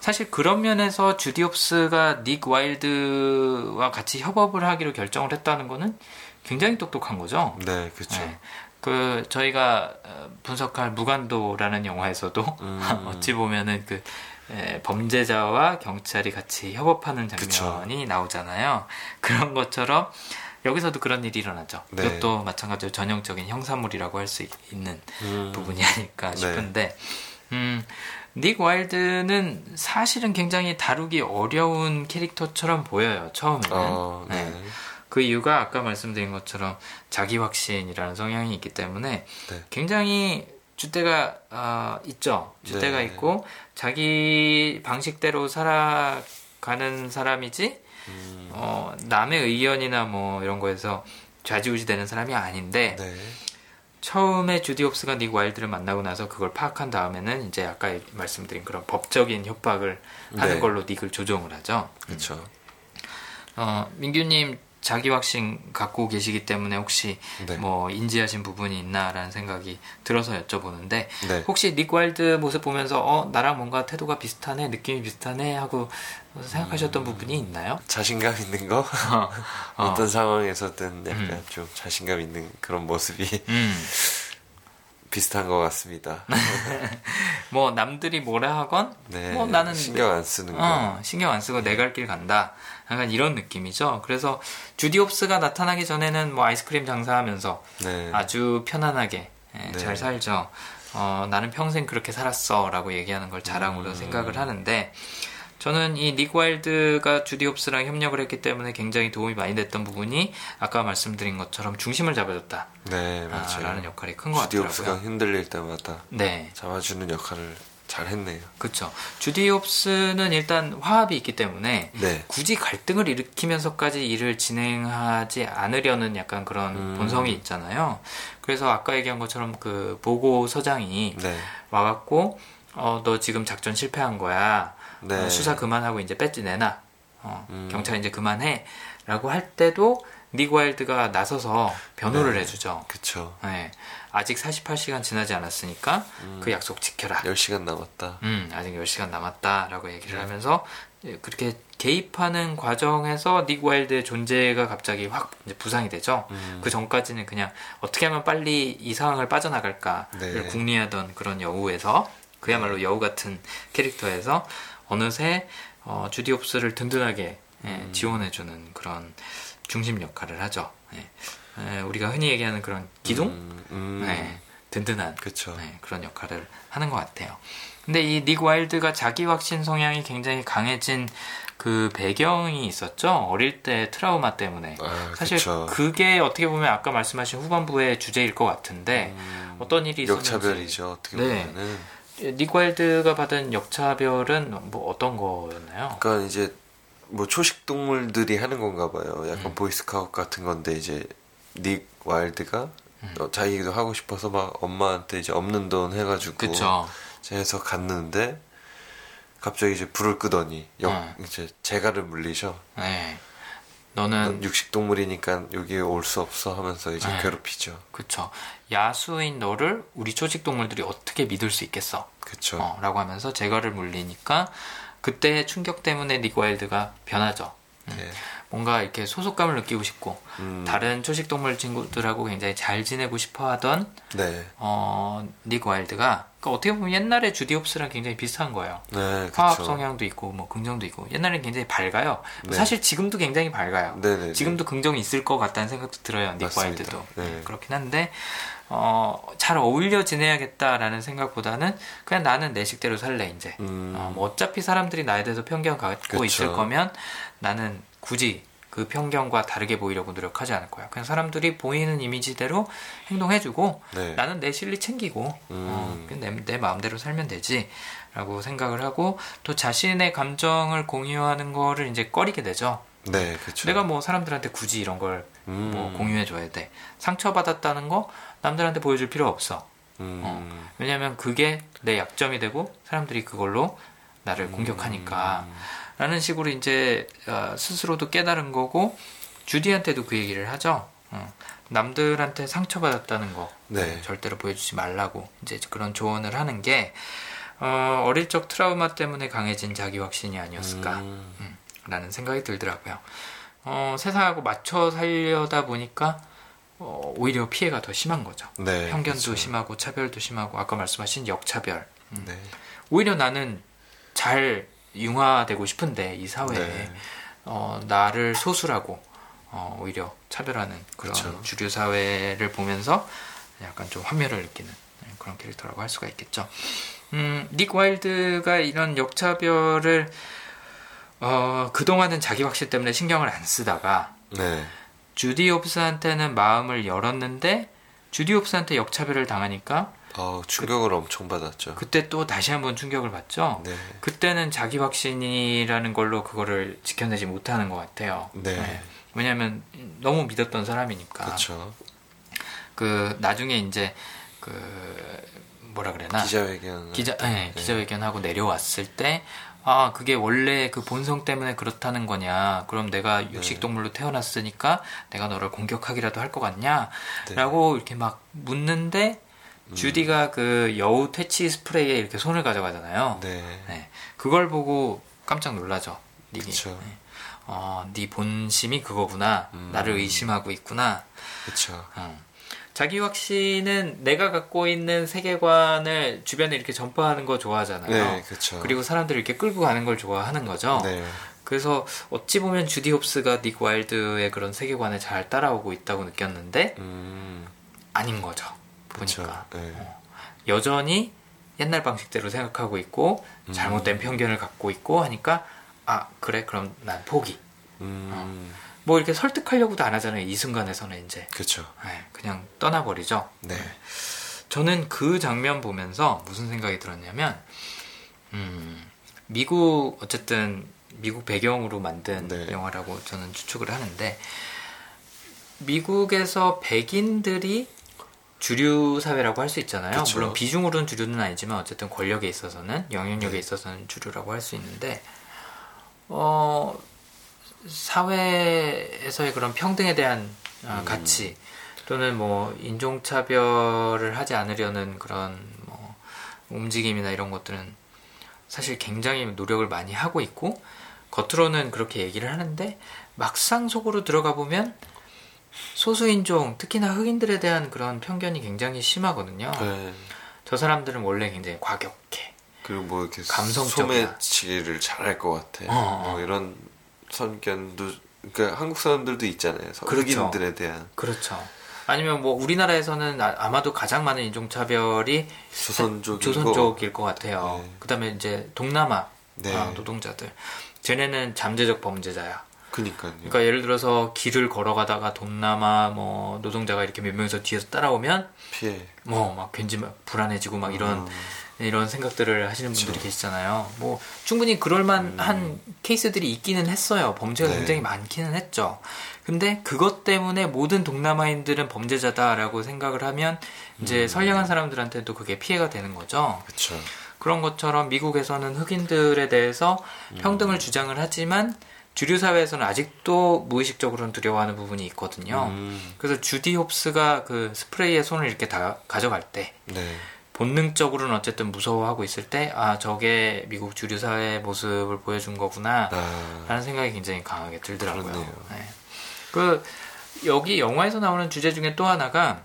A: 사실 그런 면에서 주디옵스가 닉 와일드와 같이 협업을 하기로 결정을 했다는 거는 굉장히 똑똑한 거죠. 네, 그렇죠. 네. 그 저희가 어, 분석할 무간도라는 영화에서도 음. 어찌 보면은 그 예, 범죄자와 경찰이 같이 협업하는 장면이 그쵸. 나오잖아요. 그런 것처럼 여기서도 그런 일이 일어나죠. 네. 이것도 마찬가지로 전형적인 형사물이라고 할 수 있는 음. 부분이 아닐까 네. 싶은데, 네. 음, 닉 와일드는 사실은 굉장히 다루기 어려운 캐릭터처럼 보여요 처음에는 어, 네. 네. 그 이유가 아까 말씀드린 것처럼 자기 확신이라는 성향이 있기 때문에 네. 굉장히 주대가 어, 있죠 주대가 네. 있고 자기 방식대로 살아가는 사람이지 음. 어, 남의 의견이나 뭐 이런 거에서 좌지우지되는 사람이 아닌데 네. 처음에 주디 홉스가 닉 와일드를 만나고 나서 그걸 파악한 다음에는 이제 아까 말씀드린 그런 법적인 협박을 하는 네. 걸로 닉을 조종을 하죠.
B: 그렇죠.
A: 어, 민규님 자기 확신 갖고 계시기 때문에 혹시 네. 뭐 인지하신 부분이 있나라는 생각이 들어서 여쭤보는데 네. 혹시 닉 와일드 모습 보면서 어 나랑 뭔가 태도가 비슷하네 느낌이 비슷하네 하고 생각하셨던 음... 부분이 있나요?
B: 자신감 있는 거 어, 어. 떤 상황에서든 약간 음. 좀 자신감 있는 그런 모습이 음. 비슷한 것 같습니다.
A: 뭐 남들이 뭐라 하건 네, 뭐 나는
B: 신경 안 쓰는 어,
A: 거 어, 신경 안 쓰고 네. 내갈 길 간다. 약간 이런 느낌이죠. 그래서 주디 홉스가 나타나기 전에는 뭐 아이스크림 장사하면서 네. 아주 편안하게 예, 네. 잘 살죠. 어, 나는 평생 그렇게 살았어 라고 얘기하는 걸 자랑으로 음. 생각을 하는데 저는 이 닉 와일드가 주디 홉스랑 협력을 했기 때문에 굉장히 도움이 많이 됐던 부분이 아까 말씀드린 것처럼 중심을 잡아줬다. 네, 맞죠. 아, 라는 역할이 큰 것같더요
B: 주디 홉스가 흔들릴 때마다 네. 잡아주는 역할을 잘했네요.
A: 그렇죠. 주디 홉스는 일단 화합이 있기 때문에 네. 굳이 갈등을 일으키면서까지 일을 진행하지 않으려는 약간 그런 음. 본성이 있잖아요. 그래서 아까 얘기한 것처럼 그 보고 서장이 네. 와갖고 어 너 지금 작전 실패한 거야. 어, 네. 어, 수사 그만하고 이제 배지 내놔. 어, 음. 경찰 이제 그만해라고 할 때도 니 와일드가 나서서 변호를 네. 해주죠.
B: 그렇죠.
A: 아직 48시간 지나지 않았으니까 음. 그 약속 지켜라.
B: 10시간 남았다.
A: 음, 아직 10시간 남았다라고 얘기를 음. 하면서 예, 그렇게 개입하는 과정에서 닉 와일드의 존재가 갑자기 확 부상이 되죠. 음. 그 전까지는 그냥 어떻게 하면 빨리 이 상황을 빠져나갈까를 네. 궁리하던 그런 여우에서 그야말로 네. 여우 같은 캐릭터에서 어느새 어, 주디 옵스를 든든하게 예, 음. 지원해주는 그런 중심 역할을 하죠. 예. 우리가 흔히 얘기하는 그런 기둥, 음, 음. 네, 든든한
B: 네,
A: 그런 역할을 하는 것 같아요. 근데 이 닉 와일드가 자기 확신 성향이 굉장히 강해진 그 배경이 있었죠. 어릴 때 트라우마 때문에. 아, 사실 그쵸. 그게 어떻게 보면 아까 말씀하신 후반부의 주제일 것 같은데 음, 어떤 일이
B: 있었는지. 역차별이죠. 어떻게 네. 보면은.
A: 닉 예, 와일드가 받은 역차별은 뭐 어떤 거였나요?
B: 그러니까 이제 뭐 초식 동물들이 하는 건가 봐요. 약간 음. 보이스카웃 같은 건데 이제 닉 와일드가 음. 자기도 하고 싶어서 막 엄마한테 이제 없는 돈 해가지고 그쵸. 해서 갔는데 갑자기 이제 불을 끄더니 역, 음. 이제 제갈을 물리셔. 네. 너는 육식 동물이니까 여기에 올 수 없어 하면서 이제 네. 괴롭히죠.
A: 그렇죠. 야수인 너를 우리 초식 동물들이 어떻게 믿을 수 있겠어?
B: 그렇죠.
A: 라고 하면서 제갈를 물리니까 그때 충격 때문에 닉 와일드가 변하죠. 음. 네. 뭔가 이렇게 소속감을 느끼고 싶고 음. 다른 초식 동물 친구들하고 굉장히 잘 지내고 싶어하던 네. 어, 닉 와일드가 그러니까 어떻게 보면 옛날에 주디 홉스랑 굉장히 비슷한 거예요. 네, 화학 성향도 있고 뭐 긍정도 있고 옛날엔 굉장히 밝아요. 네. 사실 지금도 굉장히 밝아요. 네네 네, 네. 지금도 긍정이 있을 것 같다는 생각도 들어요. 니다 와일드도 네. 네. 그렇긴 한데 어, 잘 어울려 지내야겠다라는 생각보다는 그냥 나는 내 식대로 살래 이제 음. 어, 뭐 어차피 사람들이 나에 대해서 편견 갖고 그쵸. 있을 거면 나는 굳이 그 편견과 다르게 보이려고 노력하지 않을 거야. 그냥 사람들이 보이는 이미지대로 행동해주고 네. 나는 내 실리 챙기고 음. 어, 그 내, 내 마음대로 살면 되지라고 생각을 하고 또 자신의 감정을 공유하는 거를 이제 꺼리게 되죠. 네, 그렇죠. 내가 뭐 사람들한테 굳이 이런 걸뭐 음. 공유해줘야 돼. 상처받았다는 거 남들한테 보여줄 필요 없어. 음. 어, 왜냐하면 그게 내 약점이 되고 사람들이 그걸로 나를 음. 공격하니까. 라는 식으로 이제 어, 스스로도 깨달은 거고 주디한테도 그 얘기를 하죠. 어, 남들한테 상처받았다는 거 네. 절대로 보여주지 말라고 이제 그런 조언을 하는 게 어, 어릴적 트라우마 때문에 강해진 자기 확신이 아니었을까라는 음. 음, 생각이 들더라고요. 어, 세상하고 맞춰 살려다 보니까 어, 오히려 피해가 더 심한 거죠. 네, 편견도 그렇죠. 심하고 차별도 심하고 아까 말씀하신 역차별. 음. 네. 오히려 나는 잘 융화되고 싶은데 이 사회에 네. 어, 나를 소수라고 어, 오히려 차별하는 그런 그렇죠. 주류 사회를 보면서 약간 좀 환멸을 느끼는 네, 그런 캐릭터라고 할 수가 있겠죠. 음, 닉 와일드가 이런 역차별을 어, 그동안은 자기 확실 때문에 신경을 안 쓰다가 네. 주디 홉스한테는 마음을 열었는데 주디 홉스한테 역차별을 당하니까
B: 어, 충격을 그, 엄청 받았죠.
A: 그때 또 다시 한번 충격을 받죠. 네. 그때는 자기 확신이라는 걸로 그거를 지켜내지 못하는 것 같아요. 네. 네. 왜냐하면 너무 믿었던 사람이니까.
B: 그렇죠.
A: 그 나중에 이제 그 뭐라 그래나
B: 기자회견
A: 기자 예, 네, 기자회견하고 내려왔을 때. 아, 그게 원래 그 본성 때문에 그렇다는 거냐. 그럼 내가 네. 육식동물로 태어났으니까 내가 너를 공격하기라도 할 것 같냐? 네. 라고 이렇게 막 묻는데 주디가 그 여우 퇴치 스프레이에 이렇게 손을 가져가잖아요. 네. 네. 그걸 보고 깜짝 놀라죠. 닉이. 그쵸. 네. 어, 네 본심이 그거구나. 음. 나를 의심하고 있구나. 그렇죠. 자기 확신은 내가 갖고 있는 세계관을 주변에 이렇게 전파하는 거 좋아하잖아요. 네, 그렇죠. 그리고 사람들을 이렇게 끌고 가는 걸 좋아하는 거죠. 네. 그래서 어찌 보면 주디 홉스가 닉 와일드의 그런 세계관에 잘 따라오고 있다고 느꼈는데 음. 아닌 거죠. 보니까 네. 여전히 옛날 방식대로 생각하고 있고 음. 잘못된 편견을 갖고 있고 하니까 아 그래 그럼 난 포기. 음. 어. 뭐 이렇게 설득하려고도 안 하잖아요. 이 순간에서는 이제. 그렇 네, 예, 그냥 떠나버리죠. 네. 네. 저는 그 장면 보면서 무슨 생각이 들었냐면, 음, 미국 어쨌든 미국 배경으로 만든 네. 영화라고 저는 추측을 하는데 미국에서 백인들이 주류 사회라고 할 수 있잖아요. 그쵸. 물론 비중으로는 주류는 아니지만 어쨌든 권력에 있어서는 영향력에 네. 있어서는 주류라고 할 수 있는데 어 사회에서의 그런 평등에 대한 어, 음. 가치 또는 뭐 인종차별을 하지 않으려는 그런 뭐 움직임이나 이런 것들은 사실 굉장히 노력을 많이 하고 있고 겉으로는 그렇게 얘기를 하는데 막상 속으로 들어가 보면 소수인종, 특히나 흑인들에 대한 그런 편견이 굉장히 심하거든요. 네. 저 사람들은 원래 굉장히 과격해.
B: 그리고 뭐 이렇게 감성적이야. 소매치기를 잘할 것 같아. 어, 어. 어. 뭐 이런 선견도 그러니까 한국 사람들도 있잖아요. 그렇죠. 흑인들에 대한.
A: 그렇죠. 아니면 뭐 우리나라에서는 아, 마도 가장 많은 인종 차별이 조선족일, 것 같아요. 네. 그다음에 이제 동남아 네. 아, 노동자들. 쟤네는 잠재적 범죄자야.
B: 그니까요.
A: 그러니까 예를 들어서 길을 걸어가다가 동남아 뭐 노동자가 이렇게 몇 명이서 뒤에서 따라오면
B: 피해.
A: 뭐 막 괜히 막 불안해지고 막 이런 음. 이런 생각들을 하시는 분들이 그렇 계시잖아요. 뭐 충분히 그럴 만한 음. 케이스들이 있기는 했어요. 범죄가 네. 굉장히 많기는 했죠. 근데 그것 때문에 모든 동남아인들은 범죄자다라고 생각을 하면 이제 음. 선량한 사람들한테도 그게 피해가 되는 거죠. 그렇죠. 그런 것처럼 미국에서는 흑인들에 대해서 음. 평등을 주장을 하지만 주류 사회에서는 아직도 무의식적으로는 두려워하는 부분이 있거든요. 음. 그래서 주디 홉스가 그 스프레이에 손을 이렇게 다 가져갈 때 네. 본능적으로는 어쨌든 무서워하고 있을 때아 저게 미국 주류 사회의 모습을 보여준 거구나라는 아. 생각이 굉장히 강하게 들더라고요. 네. 그 여기 영화에서 나오는 주제 중에 또 하나가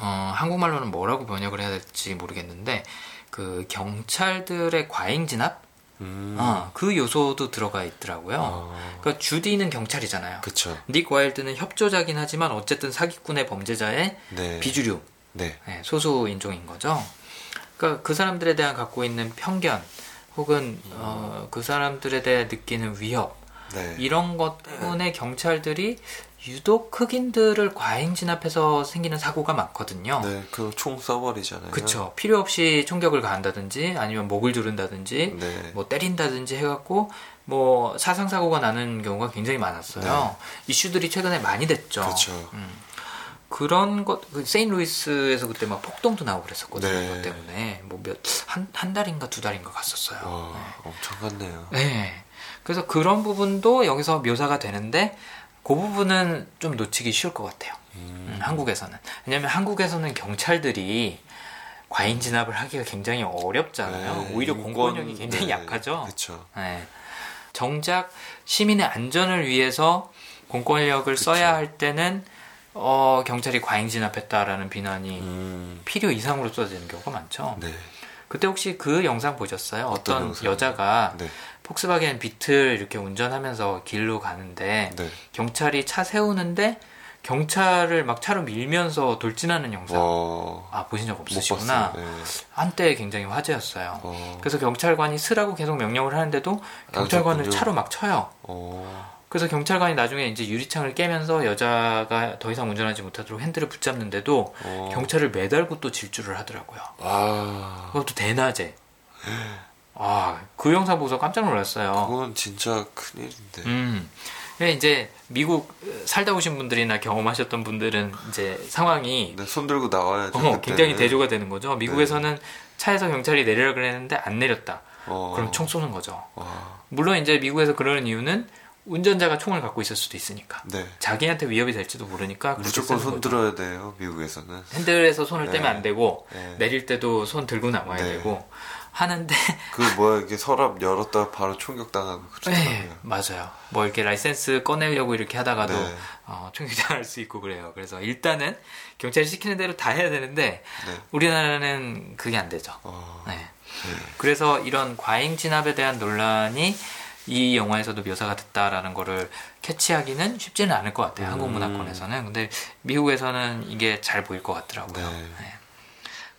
A: 어, 한국말로는 뭐라고 번역을 해야 될지 모르겠는데 그 경찰들의 과잉 진압 음. 어, 그 요소도 들어가 있더라고요. 어. 그러니까 주디는 경찰이잖아요. 그쵸. 닉 와일드는 협조자긴 하지만 어쨌든 사기꾼의 범죄자의 네. 비주류 네. 네, 소수 인종인 거죠. 그러니까 그 사람들에 대한 갖고 있는 편견 혹은 음. 어, 그 사람들에 대해 느끼는 위협 네. 이런 것 때문에 경찰들이 유독 흑인들을 과잉 진압해서 생기는 사고가 많거든요. 네,
B: 그 총사벌이잖아요.
A: 그쵸. 필요 없이 총격을 가한다든지 아니면 목을 두른다든지 네. 뭐 때린다든지 해갖고 뭐 사상 사고가 나는 경우가 굉장히 많았어요. 네. 이슈들이 최근에 많이 됐죠. 그렇 음. 그런 것, 그 세인루이스에서 그때 막 폭동도 나오고 그랬었거든요. 네. 그것 때문에 뭐 몇 한 한 달인가 두 달인가 갔었어요.
B: 와, 네. 엄청 갔네요.
A: 네. 그래서 그런 부분도 여기서 묘사가 되는데 그 부분은 좀 놓치기 쉬울 것 같아요. 음. 한국에서는. 왜냐면 한국에서는 경찰들이 과잉 진압을 하기가 굉장히 어렵잖아요. 네, 오히려 공권력이 굉장히 네, 약하죠. 그렇죠. 네. 정작 시민의 안전을 위해서 공권력을 그쵸. 써야 할 때는 어, 경찰이 과잉 진압했다라는 비난이 음. 필요 이상으로 쏟아지는 경우가 많죠. 네. 그때 혹시 그 영상 보셨어요? 어떤, 어떤 여자가 네. 폭스바겐 비틀 이렇게 운전하면서 길로 가는데 네. 경찰이 차 세우는데 경찰을 막 차로 밀면서 돌진하는 영상 와... 어. 아 보신 적 없으시구나 네. 한때 굉장히 화제였어요 어... 그래서 경찰관이 쓰라고 계속 명령을 하는데도 아, 경찰관을 차로 막 쳐요 어... 그래서 경찰관이 나중에 이제 유리창을 깨면서 여자가 더 이상 운전하지 못하도록 핸들을 붙잡는데도 어... 경찰을 매달고 또 질주를 하더라고요 와... 아. 그것도 대낮에 아, 그 영상 보고서 깜짝 놀랐어요.
B: 그건 진짜 큰일인데. 음.
A: 이제 미국 살다 오신 분들이나 경험하셨던 분들은 이제 상황이
B: 네, 손 들고 나와야죠.
A: 어, 굉장히 대조가 되는 거죠. 미국에서는 네. 차에서 경찰이 내리라 그랬는데 안 내렸다. 어. 그럼 총 쏘는 거죠. 어. 물론 이제 미국에서 그러는 이유는 운전자가 총을 갖고 있을 수도 있으니까 네. 자기한테 위협이 될지도 모르니까
B: 무조건 손 들어야 돼요 미국에서는
A: 핸들에서 손을 네. 떼면 안 되고 네. 내릴 때도 손 들고 나와야 네. 되고 하는데
B: 그 뭐야 이게 서랍 열었다가 바로 총격당하고
A: 그렇잖아요. 네, 맞아요. 뭐 이렇게 라이센스 꺼내려고 이렇게 하다가도 네. 어, 총격당할수 있고 그래요. 그래서 일단은 경찰이 시키는 대로 다 해야 되는데 네. 우리나라는 그게 안 되죠. 어... 네. 네. 그래서 이런 과잉 진압에 대한 논란이 이 영화에서도 묘사가 됐다라는 거를 캐치하기는 쉽지는 않을 것 같아요. 음... 한국 문화권에서는. 근데 미국에서는 이게 잘 보일 것 같더라고요. 네. 네.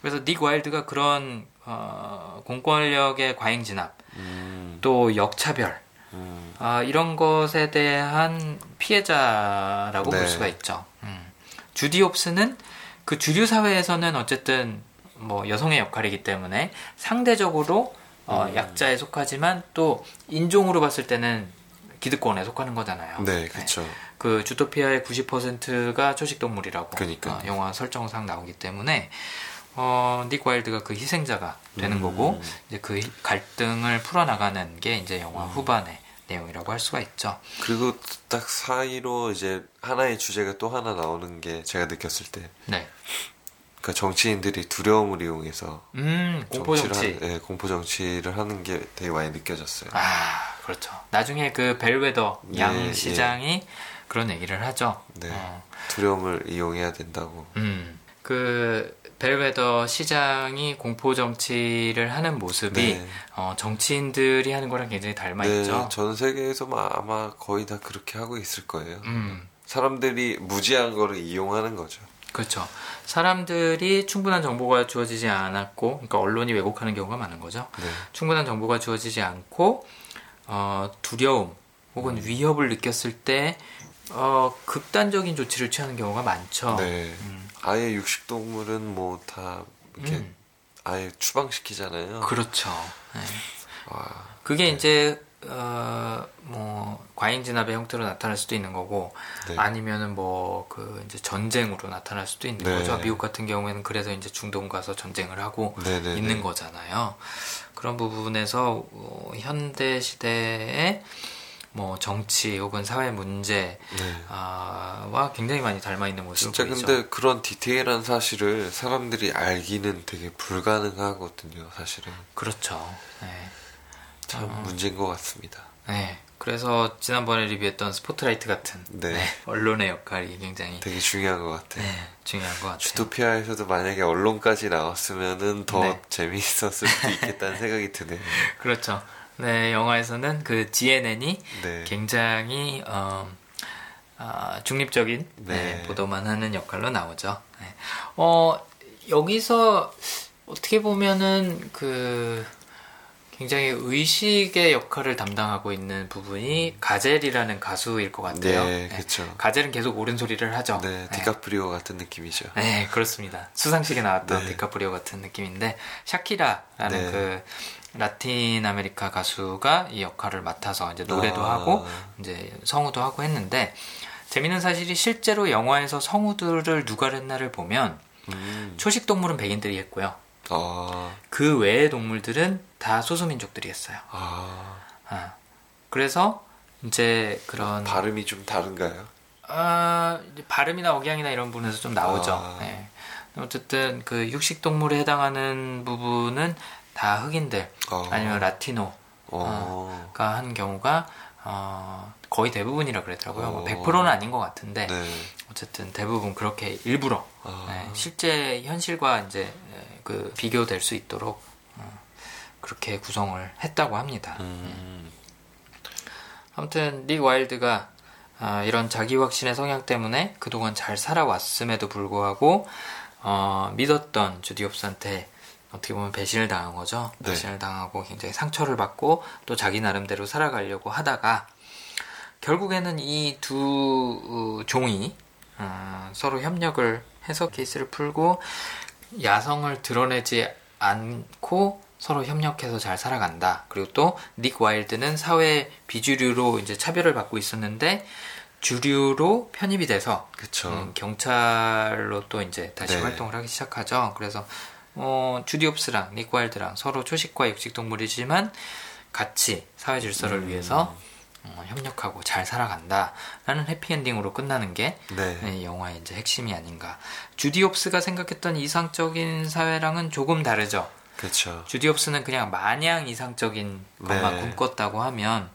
A: 그래서 닉 와일드가 그런 어, 공권력의 과잉 진압, 음. 또 역차별 음. 어, 이런 것에 대한 피해자라고 네. 볼 수가 있죠. 음. 주디 홉스는 그 주류 사회에서는 어쨌든 뭐 여성의 역할이기 때문에 상대적으로 어, 음. 약자에 속하지만 또 인종으로 봤을 때는 기득권에 속하는 거잖아요.
B: 네, 그렇죠. 네. 그
A: 주토피아의 90%가 초식 동물이라고 그러니까. 어, 영화 설정상 나오기 때문에 어, 닉 와일드가 그 희생자가 되는 음. 거고 이제 그 갈등을 풀어나가는 게 이제 영화 음. 후반의 내용이라고 할 수가 있죠.
B: 그리고 딱 사이로 이제 하나의 주제가 또 하나 나오는 게 제가 느꼈을 때. 네. 그 정치인들이 두려움을 이용해서 음, 공포 정치, 예, 공포 정치를 하는 게 되게 많이 느껴졌어요.
A: 아, 그렇죠. 나중에 그 벨웨더 네, 양 예, 시장이 예. 그런 얘기를 하죠. 네.
B: 어. 두려움을 이용해야 된다고. 음.
A: 그 벨웨더 시장이 공포 정치를 하는 모습이 네. 어, 정치인들이 하는 거랑 굉장히 닮아 네, 있죠.
B: 전 세계에서 아마 거의 다 그렇게 하고 있을 거예요. 음. 사람들이 무지한 거를 이용하는 거죠.
A: 그렇죠. 사람들이 충분한 정보가 주어지지 않았고, 그러니까 언론이 왜곡하는 경우가 많은 거죠. 네. 충분한 정보가 주어지지 않고 어, 두려움 혹은 음. 위협을 느꼈을 때 어, 극단적인 조치를 취하는 경우가 많죠. 네.
B: 음. 아예 육식 동물은 뭐 다 이렇게 음. 아예 추방시키잖아요.
A: 그렇죠. 네. 와, 그게 네. 이제 어, 뭐 과잉 진압의 형태로 나타날 수도 있는 거고 네. 아니면은 뭐 그 이제 전쟁으로 나타날 수도 있는 네. 거죠. 미국 같은 경우에는 그래서 이제 중동 가서 전쟁을 하고 네, 네 있는 네. 거잖아요. 그런 부분에서 어, 현대 시대에 뭐 정치 혹은 사회 문제와 네. 아, 굉장히 많이 닮아 있는 모습
B: 진짜 보이죠. 근데 그런 디테일한 사실을 사람들이 알기는 되게 불가능하거든요, 사실은.
A: 그렇죠. 네.
B: 참 어, 문제인 것 같습니다.
A: 네. 그래서 지난번에 리뷰했던 스포트라이트 같은 네. 네. 언론의 역할이 굉장히
B: 되게 중요한 것 같아요. 네, 중요한 것 같아요. 주토피아에서도 만약에 언론까지 나왔으면은 더 네. 재미있었을 수도 있겠다는 생각이 드네요.
A: 그렇죠. 네, 영화에서는 그 GNN이 네. 굉장히 어, 어, 중립적인 네, 네. 보도만 하는 역할로 나오죠. 네. 어, 여기서 어떻게 보면은 그 굉장히 의식의 역할을 담당하고 있는 부분이 가젤이라는 가수일 것 같아요.
B: 네, 그렇죠.
A: 가젤은 계속 옳은 소리를 하죠.
B: 네, 디카프리오 네. 같은 느낌이죠. 네,
A: 그렇습니다. 수상식에 나왔던 네. 디카프리오 같은 느낌인데 샤키라라는 그 라틴 아메리카 가수가 이 역할을 맡아서 이제 노래도 아. 하고 이제 성우도 하고 했는데 재밌는 사실이 실제로 영화에서 성우들을 누가 했나를 보면 음. 초식 동물은 백인들이 했고요. 아. 그 외의 동물들은 다 소수민족들이 했어요. 아. 아. 그래서 이제 그런
B: 발음이 좀 다른가요?
A: 아, 발음이나 억양이나 이런 부분에서 좀 나오죠. 아. 네. 어쨌든 그 육식 동물에 해당하는 부분은 다 흑인들 어. 아니면 라티노가 어. 어 한 경우가 어, 거의 대부분이라 그랬더라고요. 뭐 100%는 어. 아닌 것 같은데 네. 어쨌든 대부분 그렇게 일부러 아. 네, 실제 현실과 이제 네, 그 비교될 수 있도록 어, 그렇게 구성을 했다고 합니다. 음. 네. 아무튼 닉 와일드가 어, 이런 자기 확신의 성향 때문에 그동안 잘 살아왔음에도 불구하고 어, 믿었던 주디옵스한테 어떻게 보면 배신을 당한 거죠. 네. 배신을 당하고 굉장히 상처를 받고 또 자기 나름대로 살아가려고 하다가 결국에는 이두 어, 종이 어, 서로 협력을 해서 케이스를 풀고 야성을 드러내지 않고 서로 협력해서 잘 살아간다. 그리고 또 닉 와일드는 사회 비주류로 이제 차별을 받고 있었는데 주류로 편입이 돼서 음, 경찰로 또 이제 다시 네. 활동을 하기 시작하죠. 그래서 어, 주디옵스랑 니코일드랑 서로 초식과 육식 동물이지만 같이 사회 질서를 음. 위해서 어, 협력하고 잘 살아간다라는 해피엔딩으로 끝나는 게 네. 영화의 이제 핵심이 아닌가. 주디옵스가 생각했던 이상적인 사회랑은 조금 다르죠.
B: 그렇죠.
A: 주디옵스는 그냥 마냥 이상적인 것만 네. 꿈꿨다고 하면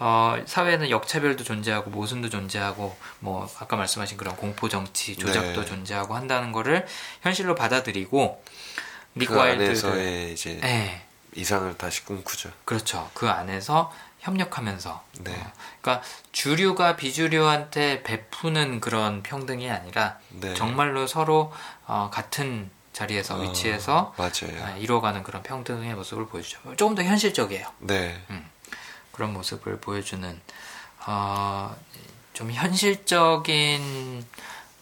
A: 어, 사회는 역차별도 존재하고 모순도 존재하고 뭐 아까 말씀하신 그런 공포 정치 조작도 네. 존재하고 한다는 거를 현실로 받아들이고
B: 그 미그일 안에서의 이제 네. 이상을 다시 꿈꾸죠.
A: 그렇죠. 그 안에서 협력하면서. 네. 어, 그러니까 주류가 비주류한테 베푸는 그런 평등이 아니라 네. 정말로 서로 어, 같은 자리에서 어, 위치에서 맞아요. 어, 이뤄가는 그런 평등의 모습을 보여주죠. 조금 더 현실적이에요. 네. 음, 그런 모습을 보여주는 어, 좀 현실적인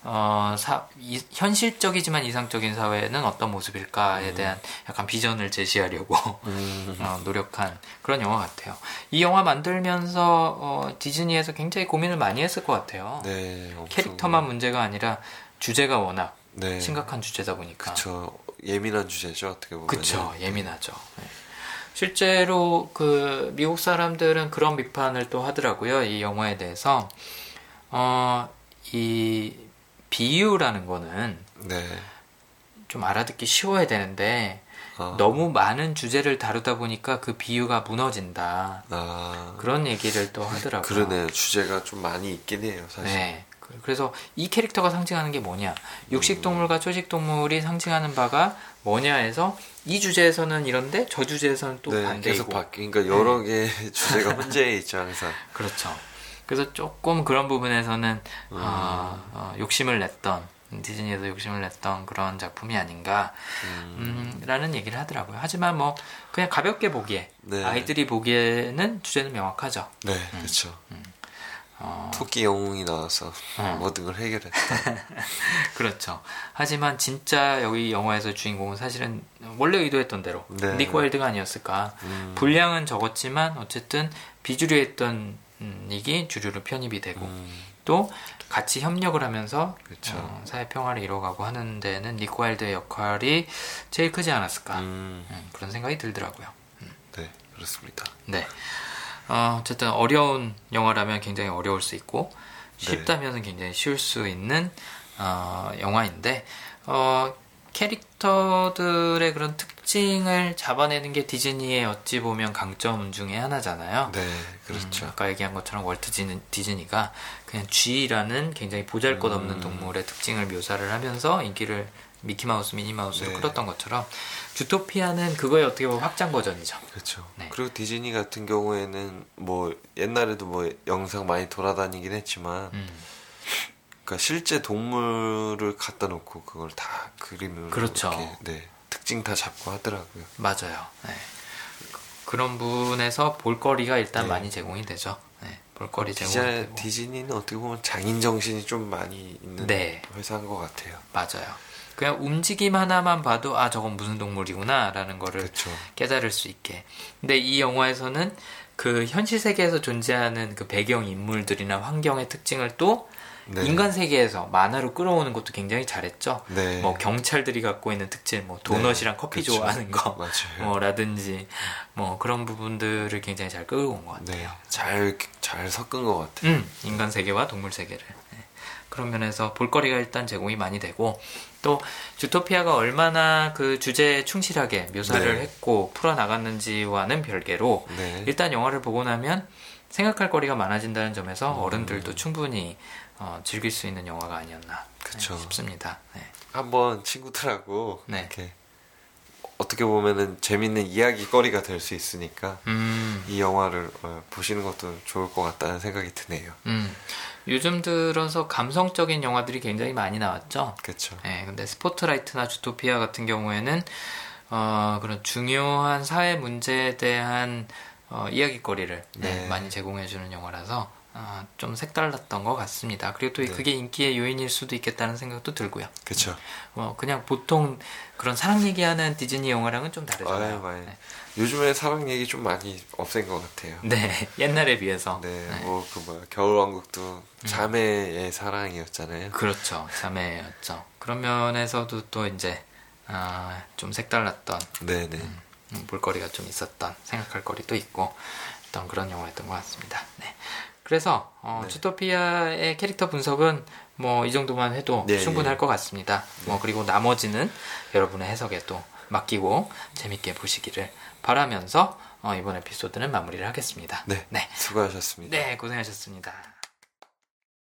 A: 어, 사, 이, 현실적이지만 이상적인 사회는 어떤 모습일까에 음. 대한 약간 비전을 제시하려고 음. 어, 노력한 그런 영화 같아요. 이 영화 만들면서 어, 디즈니에서 굉장히 고민을 많이 했을 것 같아요. 네, 캐릭터만 문제가 아니라 주제가 워낙 네. 심각한 주제다 보니까.
B: 그쵸. 예민한 주제죠, 어떻게 보면.
A: 그쵸, 네. 예민하죠. 네. 실제로 그 미국 사람들은 그런 비판을 또 하더라고요, 이 영화에 대해서. 어, 이 비유라는 거는 네. 좀 알아듣기 쉬워야 되는데 어. 너무 많은 주제를 다루다 보니까 그 비유가 무너진다. 아. 그런 얘기를 또 하더라고요.
B: 그러네요. 주제가 좀 많이 있긴 해요, 사실. 네.
A: 그, 그래서 이 캐릭터가 상징하는 게 뭐냐. 육식동물과 음. 초식동물이 상징하는 바가 뭐냐 해서 이 주제에서는 이런데 저 주제에서는 또 네, 반대이고.
B: 계속 바뀌. 그러니까 여러 네. 개의 주제가 혼재해 있죠 항상.
A: 그렇죠. 그래서 조금 그런 부분에서는 음. 어, 어, 욕심을 냈던 디즈니에서 욕심을 냈던 그런 작품이 아닌가라는 음. 음 얘기를 하더라고요. 하지만 뭐 그냥 가볍게 보기에 네. 아이들이 보기에는 주제는 명확하죠.
B: 네, 음. 그렇죠. 음. 어... 토끼 영웅이 나와서 어. 모든 걸 해결했다.
A: 그렇죠. 하지만 진짜 여기 영화에서 주인공은 사실은 원래 의도했던 대로 네. 닉 월드가 아니었을까. 음. 분량은 적었지만 어쨌든 비주류했던 음, 이게 주류로 편입이 되고 음. 또 같이 협력을 하면서 그렇죠. 어, 사회 평화를 이뤄가고 하는 데는 니코알드의 역할이 제일 크지 않았을까 음. 예, 그런 생각이 들더라고요.
B: 음. 네 그렇습니다.
A: 네 어, 어쨌든 어려운 영화라면 굉장히 어려울 수 있고 네. 쉽다면 은 굉장히 쉬울 수 있는 어, 영화인데 어, 캐릭터들의 그런 특 특징을 잡아내는 게 디즈니의 어찌 보면 강점 중에 하나잖아요. 네, 그렇죠. 음, 아까 얘기한 것처럼 월트 디즈니가 그냥 쥐라는 굉장히 보잘것없는 음. 동물의 특징을 묘사를 하면서 인기를 미키마우스, 미니마우스로 네. 끌었던 것처럼 주토피아는 그거의 어떻게 보면 확장 버전이죠.
B: 그렇죠. 네. 그리고 디즈니 같은 경우에는 뭐 옛날에도 뭐 영상 많이 돌아다니긴 했지만 음. 그러니까 실제 동물을 갖다 놓고 그걸 다 그림으로 그렇죠. 이렇게, 네. 특징 다 잡고 하더라고요.
A: 맞아요. 네. 그런 분에서 볼거리가 일단 네. 많이 제공이 되죠. 네. 볼거리
B: 제공. 이
A: 되고.
B: 디즈니는 어떻게 보면 장인 정신이 좀 많이 있는 네. 회사인 것 같아요.
A: 맞아요. 그냥 움직임 하나만 봐도 아 저건 무슨 동물이구나라는 거를 그쵸. 깨달을 수 있게. 근데 이 영화에서는 그 현실 세계에서 존재하는 그 배경 인물들이나 환경의 특징을 또 네. 인간 세계에서 만화로 끌어오는 것도 굉장히 잘했죠. 네. 뭐 경찰들이 갖고 있는 특징, 뭐 도넛이랑 네. 커피 그쵸. 좋아하는 거, 맞아요. 뭐라든지 뭐 그런 부분들을 굉장히 잘 끌고 온것 같아요.
B: 잘잘 네. 잘 섞은 것 같아요.
A: 음, 인간 세계와 동물 세계를. 네. 그런 면에서 볼거리가 일단 제공이 많이 되고 또 주토피아가 얼마나 그 주제에 충실하게 묘사를 네. 했고 풀어나갔는지와는 별개로 네. 일단 영화를 보고 나면 생각할 거리가 많아진다는 점에서 음. 어른들도 충분히 어, 즐길 수 있는 영화가 아니었나 그쵸. 싶습니다. 네.
B: 한번 친구들하고 네. 이렇게 어떻게 보면은 재밌는 이야기거리가 될 수 있으니까 음. 이 영화를 어, 보시는 것도 좋을 것 같다는 생각이 드네요. 음.
A: 요즘 들어서 감성적인 영화들이 굉장히 많이 나왔죠.
B: 그렇죠. 네,
A: 근데 스포트라이트나 주토피아 같은 경우에는 어, 그런 중요한 사회 문제에 대한 어, 이야기거리를 네. 네, 많이 제공해주는 영화라서 어, 좀 색달랐던 것 같습니다. 그리고 또 네. 그게 인기의 요인일 수도 있겠다는 생각도 들고요.
B: 그렇죠.
A: 뭐 그냥 보통 그런 사랑 얘기하는 디즈니 영화랑은 좀 다르잖아요. 아유, 아유.
B: 네. 요즘에 사랑 얘기 좀 많이 없앤 것 같아요.
A: 네, 옛날에 비해서.
B: 네, 네. 뭐그 뭐야 겨울왕국도 음. 자매의 음. 사랑이었잖아요.
A: 그렇죠, 자매였죠. 그런 면에서도 또 이제 아, 좀 색달랐던. 네네. 네. 음, 음, 볼거리가 좀 있었던 생각할 거리도 있고 어떤 그런 영화였던 것 같습니다. 네. 그래서 어, 네. 주토피아의 캐릭터 분석은 뭐 이 정도만 해도 네, 충분할 예. 것 같습니다. 네. 뭐 그리고 나머지는 여러분의 해석에 또 맡기고 재밌게 보시기를 바라면서 어, 이번 에피소드는 마무리를 하겠습니다.
B: 네, 네. 수고하셨습니다.
A: 네, 고생하셨습니다.